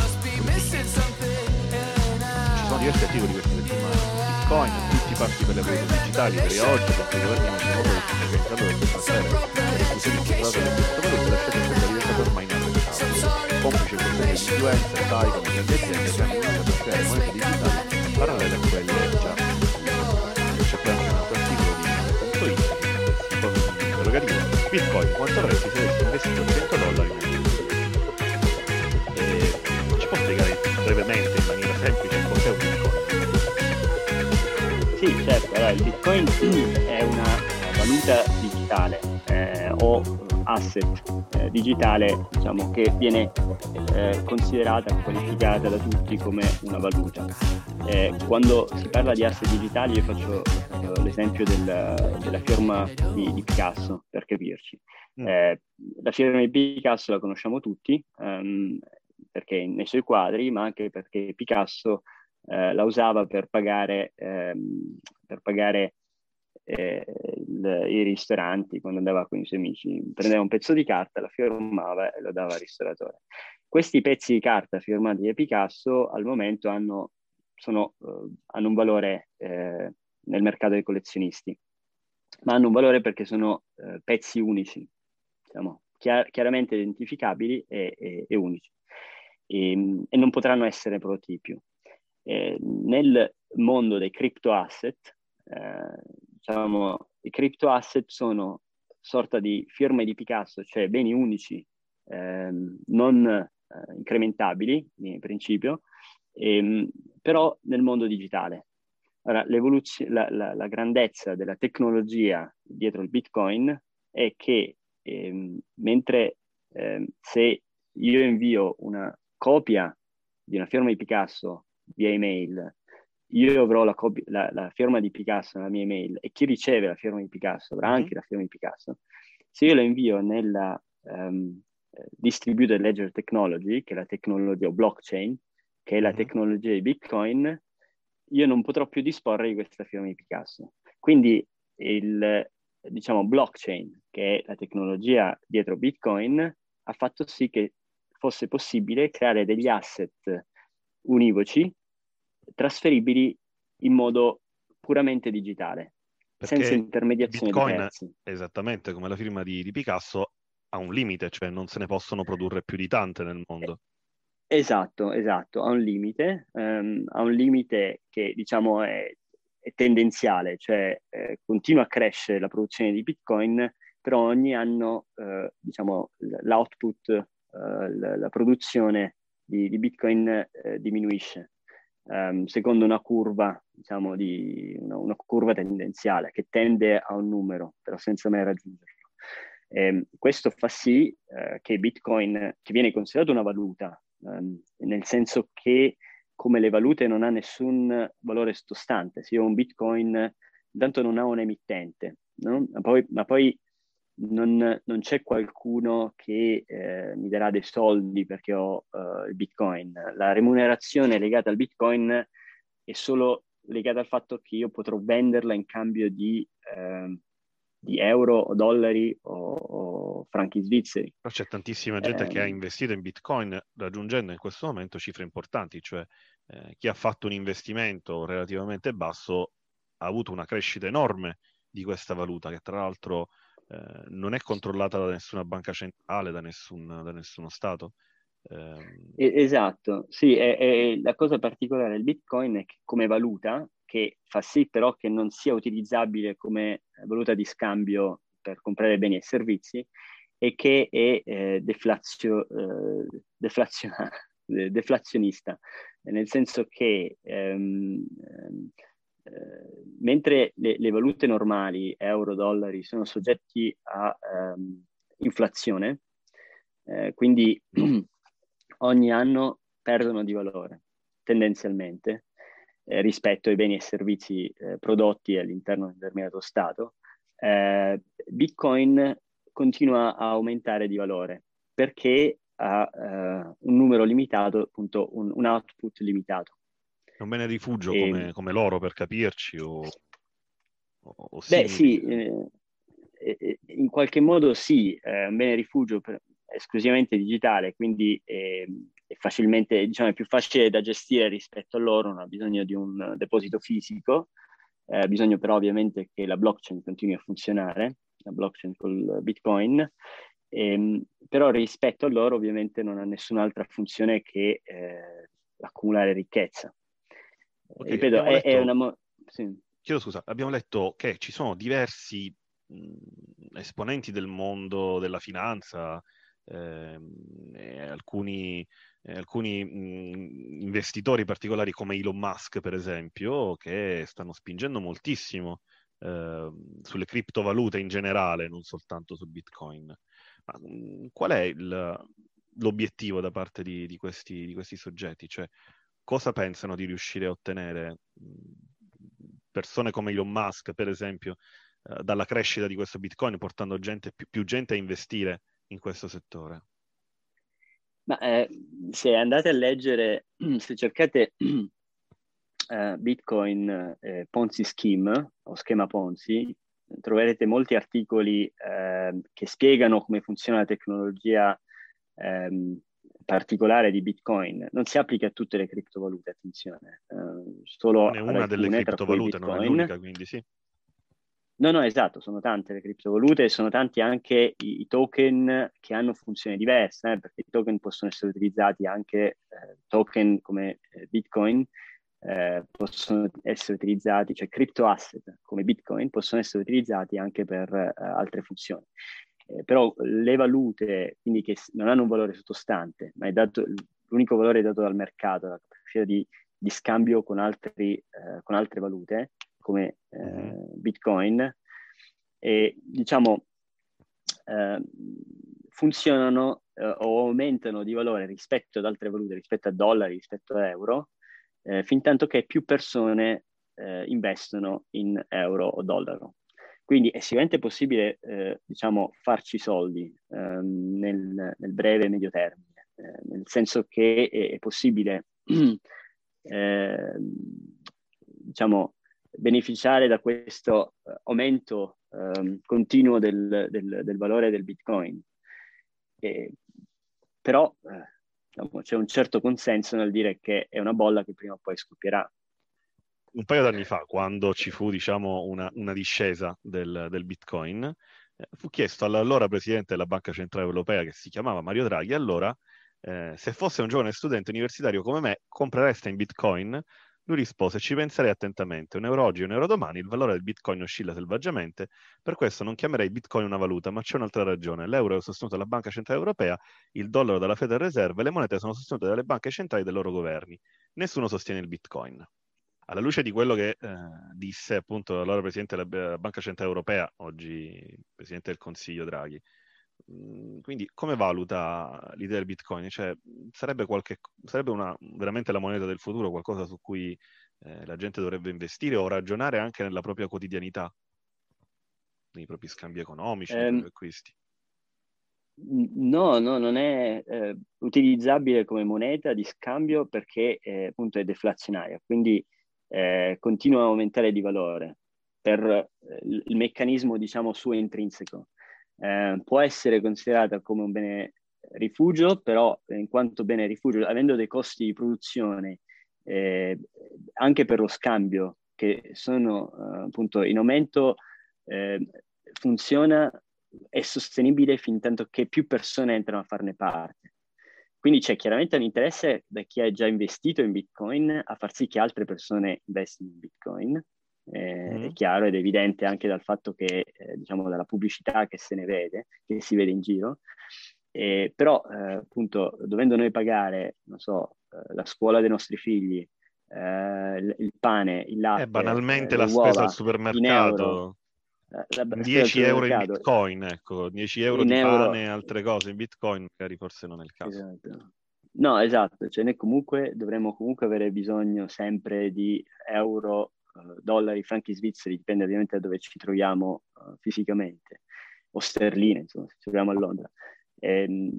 ci sono diversi articoli questa settimana. Bitcoin, tutti parti per le valute digitali, per oggi, perché i governi non sono molto che il calore del trasfero e le fusioni controllate da queste valute, la scelta è diventata ormai inaccettabile. Complice questione di influenza, sai, come le aziende che hanno iniziato a creare monete digitali parallele a quelle già. C'è poi anche un altro articolo di Nave.it che è interrogativo. Bitcoin, quanto avresti se avessi investito 100 dollari nel 2020? E ci può spiegare brevemente, in maniera semplice, allora, il Bitcoin è una valuta digitale eh, o asset eh, digitale diciamo, che viene eh, considerata, qualificata da tutti come una valuta. Eh, quando si parla di asset digitali io faccio eh, l'esempio del- della firma di, di Picasso, per capirci. Mm. Eh, la firma di Picasso la conosciamo tutti, ehm, perché nei suoi quadri, ma anche perché Picasso eh, la usava per pagare, ehm, per pagare eh, il- i ristoranti quando andava con i suoi amici. Prendeva un pezzo di carta, la firmava e lo dava al ristoratore. Questi pezzi di carta firmati da Picasso al momento hanno, sono, eh, hanno un valore eh, nel mercato dei collezionisti, ma hanno un valore perché sono eh, pezzi unici, diciamo, chiar- chiaramente identificabili e, e- e unici e, e non potranno essere prodotti più. Eh, nel mondo dei crypto asset, eh, diciamo, i crypto asset sono sorta di firme di Picasso, cioè beni unici, ehm, non eh, incrementabili in principio, ehm, però nel mondo digitale. Ora, l'evoluzio- la, la- la grandezza della tecnologia dietro il Bitcoin è che ehm, mentre ehm, se io invio una copia di una firma di Picasso via email, io avrò la, copia- la- la firma di Picasso nella mia email e chi riceve la firma di Picasso avrà Mhm. anche la firma di Picasso. Se io la invio nella eh, Distributed Ledger Technology, che è la tecnologia blockchain, che è la Mhm. tecnologia di Bitcoin, io non potrò più disporre di questa firma di Picasso. Quindi il, diciamo, blockchain, che è la tecnologia dietro Bitcoin, ha fatto sì che fosse possibile creare degli asset univoci trasferibili in modo puramente digitale, Perché senza intermediazione di Bitcoin, terzi. esattamente come la firma di, di Picasso, ha un limite, cioè non se ne possono produrre più di tante nel mondo. Esatto, esatto, ha un limite, ehm, ha un limite che diciamo è, è tendenziale, cioè eh, continua a crescere la produzione di Bitcoin, però ogni anno eh, diciamo l- l'output, eh, la, la produzione di, di Bitcoin eh, diminuisce, ehm, secondo una curva, diciamo, di, una, una curva tendenziale che tende a un numero, però senza mai raggiungerlo. Ehm, questo fa sì eh, che Bitcoin, che viene considerato una valuta, ehm, nel senso che come le valute non ha nessun valore sottostante, se io ho un Bitcoin, intanto non ha un emittente, no? ma poi, ma poi non, non c'è qualcuno che eh, mi darà dei soldi perché ho eh, il Bitcoin. La remunerazione legata al Bitcoin è solo legata al fatto che io potrò venderla in cambio di, ehm, di euro o dollari o, o franchi svizzeri. Però c'è tantissima gente che ha Ehm. investito in Bitcoin raggiungendo in questo momento cifre importanti, cioè eh, chi ha fatto un investimento relativamente basso ha avuto una crescita enorme di questa valuta che tra l'altro eh, non è controllata da nessuna banca centrale, da, nessun, da nessuno Stato. Ehm, E- esatto, sì, è- è- la cosa particolare del Bitcoin è che come valuta, che fa sì però che non sia utilizzabile come valuta di scambio per comprare beni e servizi, e che è eh, deflazio- eh, eh, deflazionista, nel senso che ehm, ehm, eh, mentre le, le valute normali, euro, dollari, sono soggetti a ehm, inflazione, eh, quindi ogni anno perdono di valore tendenzialmente eh, rispetto ai beni e servizi eh, prodotti all'interno di un determinato Stato, eh, Bitcoin continua a aumentare di valore perché ha eh, un numero limitato, appunto un, un output limitato. È un bene rifugio E- come, come l'oro per capirci o, o, Beh, sì, eh, eh, in qualche modo sì, è un bene rifugio per- esclusivamente digitale, quindi eh, è facilmente, diciamo, è più facile da gestire rispetto all'oro, non ha bisogno di un deposito fisico, eh, ha bisogno però ovviamente che la blockchain continui a funzionare, la blockchain col Bitcoin, ehm, però rispetto all'oro ovviamente non ha nessun'altra funzione che eh, accumulare ricchezza. Ok, Ripeto, abbiamo è, è letto- una... mo- sì. Chiedo scusa, abbiamo letto che ci sono diversi mh, esponenti del mondo della finanza, ehm, e alcuni, e alcuni mh, investitori particolari come Elon Musk, per esempio, che stanno spingendo moltissimo ehm, sulle criptovalute in generale, non soltanto su Bitcoin. Ma, mh, qual è il- l'obiettivo da parte di, di questi, di questi soggetti? Cioè, cosa pensano di riuscire a ottenere mh, persone come Elon Musk, per esempio, eh, dalla crescita di questo Bitcoin, portando gente, più, più gente a investire in questo settore? Ma eh, se andate a leggere, se cercate eh, Bitcoin eh, Ponzi Scheme o schema Ponzi, troverete molti articoli eh, che spiegano come funziona la tecnologia ehm, particolare di Bitcoin. Non si applica a tutte le criptovalute, attenzione, eh, solo è una delle alcune, cui criptovalute, non è l'unica, quindi sì. No, no, esatto, sono tante le criptovalute, sono tanti anche i, i token che hanno funzioni diverse, eh, perché i token possono essere utilizzati anche, eh, token come eh, Bitcoin, eh, possono essere utilizzati, cioè crypto asset come Bitcoin possono essere utilizzati anche per eh, altre funzioni. Eh, però le valute, quindi che non hanno un valore sottostante, ma è dato, l'unico valore è dato dal mercato, la capacità di, di scambio con, altri, eh, con altre valute, come eh, Mhm. Bitcoin, e diciamo eh, funzionano eh, o aumentano di valore rispetto ad altre valute, rispetto a dollari, rispetto a euro, eh, fin tanto che più persone eh, investono in euro o dollaro. Quindi è sicuramente possibile, eh, diciamo, farci soldi ehm, nel, nel, breve e medio termine, eh, nel senso che è, è possibile, eh, diciamo, beneficiare da questo eh, aumento ehm, continuo del, del, del, valore del Bitcoin. E, però eh, diciamo, c'è un certo consenso nel dire che è una bolla che prima o poi scoppierà un paio d'anni fa, quando ci fu diciamo, una, una discesa del, del Bitcoin, eh, fu chiesto all'allora presidente della Banca Centrale Europea, che si chiamava Mario Draghi, allora eh, se fosse un giovane studente universitario come me, comprereste in Bitcoin? Lui rispose, ci penserei attentamente, un euro oggi, un euro domani, il valore del Bitcoin oscilla selvaggiamente, per questo non chiamerei Bitcoin una valuta, ma c'è un'altra ragione. L'euro è sostenuto dalla Banca Centrale Europea, il dollaro dalla Federal Reserve, le monete sono sostenute dalle banche centrali e dai loro governi. Nessuno sostiene il Bitcoin alla luce di quello che eh, disse appunto l'allora Presidente della Banca Centrale Europea, oggi Presidente del Consiglio Draghi, mm, quindi come valuta l'idea del Bitcoin? Cioè, sarebbe, qualche, sarebbe una, veramente la moneta del futuro, qualcosa su cui eh, la gente dovrebbe investire o ragionare anche nella propria quotidianità, nei propri scambi economici, nei propri ehm, acquisti? No, no, non è eh, utilizzabile come moneta di scambio perché eh, appunto è deflazionaria, quindi eh, continua a aumentare di valore per eh, il meccanismo, diciamo, suo intrinseco. Eh, può essere considerata come un bene rifugio, però in quanto bene rifugio, avendo dei costi di produzione eh, anche per lo scambio che sono eh, appunto in aumento, eh, funziona, è sostenibile fin tanto che più persone entrano a farne parte. Quindi c'è chiaramente un interesse da chi ha già investito in Bitcoin a far sì che altre persone investino in Bitcoin. Eh, mm. È chiaro ed evidente anche dal fatto che, eh, diciamo, dalla pubblicità che se ne vede, che si vede in giro. Eh, però, appunto, dovendo noi pagare, non so, eh, la scuola dei nostri figli, eh, il pane, il latte, eh, banalmente la spesa al supermercato. 10 euro in bitcoin, ecco, 10 euro in di euro... pane e altre cose in bitcoin, magari forse non è il caso. Esatto. No, esatto, cioè noi comunque dovremmo comunque avere bisogno sempre di euro, uh, dollari, franchi svizzeri, dipende ovviamente da dove ci troviamo uh, fisicamente, o sterline, insomma, se ci troviamo a Londra. E, ehm,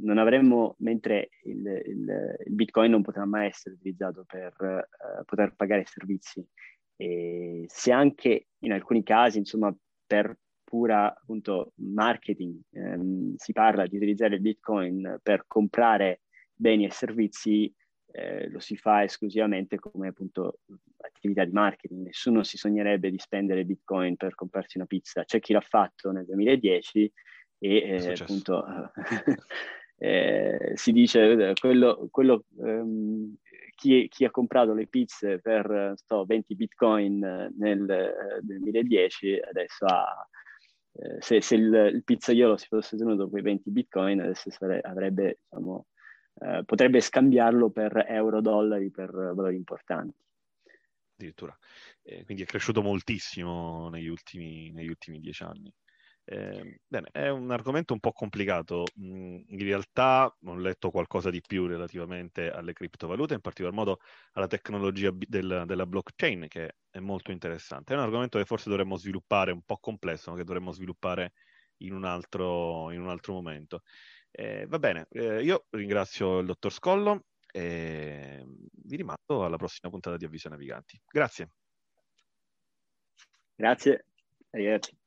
non avremmo, mentre il, il, il, bitcoin non potrà mai essere utilizzato per uh, poter pagare servizi e se anche in alcuni casi, insomma, per pura appunto marketing ehm, si parla di utilizzare il Bitcoin per comprare beni e servizi, eh, lo si fa esclusivamente come appunto attività di marketing. Nessuno si sognerebbe di spendere Bitcoin per comprarsi una pizza. C'è chi l'ha fatto nel 2010 e eh, appunto eh, si dice quello, quello um, chi, chi, ha comprato le pizze per so, 20 bitcoin nel eh, 2010 adesso ha, eh, se, se il, il, pizzaiolo si fosse tenuto quei 20 bitcoin adesso sare, avrebbe, diciamo, eh, potrebbe scambiarlo per euro, dollari, per valori importanti. Addirittura. Eh, quindi è cresciuto moltissimo negli ultimi, negli ultimi dieci anni. Eh, bene, è un argomento un po' complicato. Mm, in realtà ho letto qualcosa di più relativamente alle criptovalute, in particolar modo alla tecnologia del, della blockchain, che è molto interessante. È un argomento che forse dovremmo sviluppare, un po' complesso, ma che dovremmo sviluppare in un altro, in un altro momento. Eh, va bene, eh, io ringrazio il dottor Scollo e vi rimando alla prossima puntata di Avviso Naviganti. Grazie. Grazie, arrivederci.